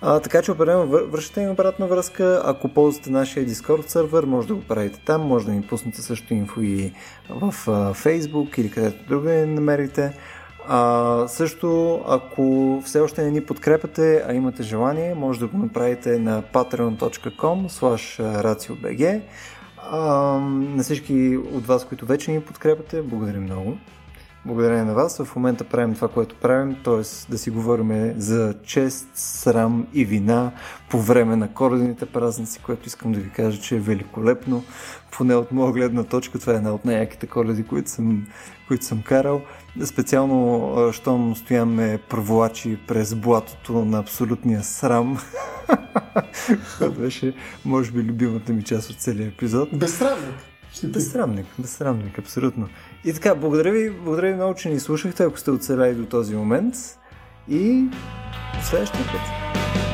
А, така че определено връщате им обратна връзка. Ако ползвате нашия Discord сервер, може да го правите там, може да ни пуснете също инфо и в а, Facebook или където друга не намерите. А, също, ако все още не ни подкрепяте, а имате желание, може да го направите на patreon.com raciobg. На всички от вас, които вече ни подкрепяте, благодаря много благодарение на вас в момента правим това, което правим, т.е. да си говорим за чест, срам и вина по време на коледните празници, което искам да ви кажа, че е великолепно. Поне от моя гледна точка, това е една от най-яките коледи, които съм, които съм карал. Специално, щом стоян ме проволачи през блатото на абсолютния срам. (laughs) Това беше, може би, любимата ми част от целия епизод. Безсрамник. Безсрамник, безсрамник, абсолютно. И така, благодаря ви, благодаря ви много, че ни слушахте, ако сте оцеляли до този момент. И до следващия път.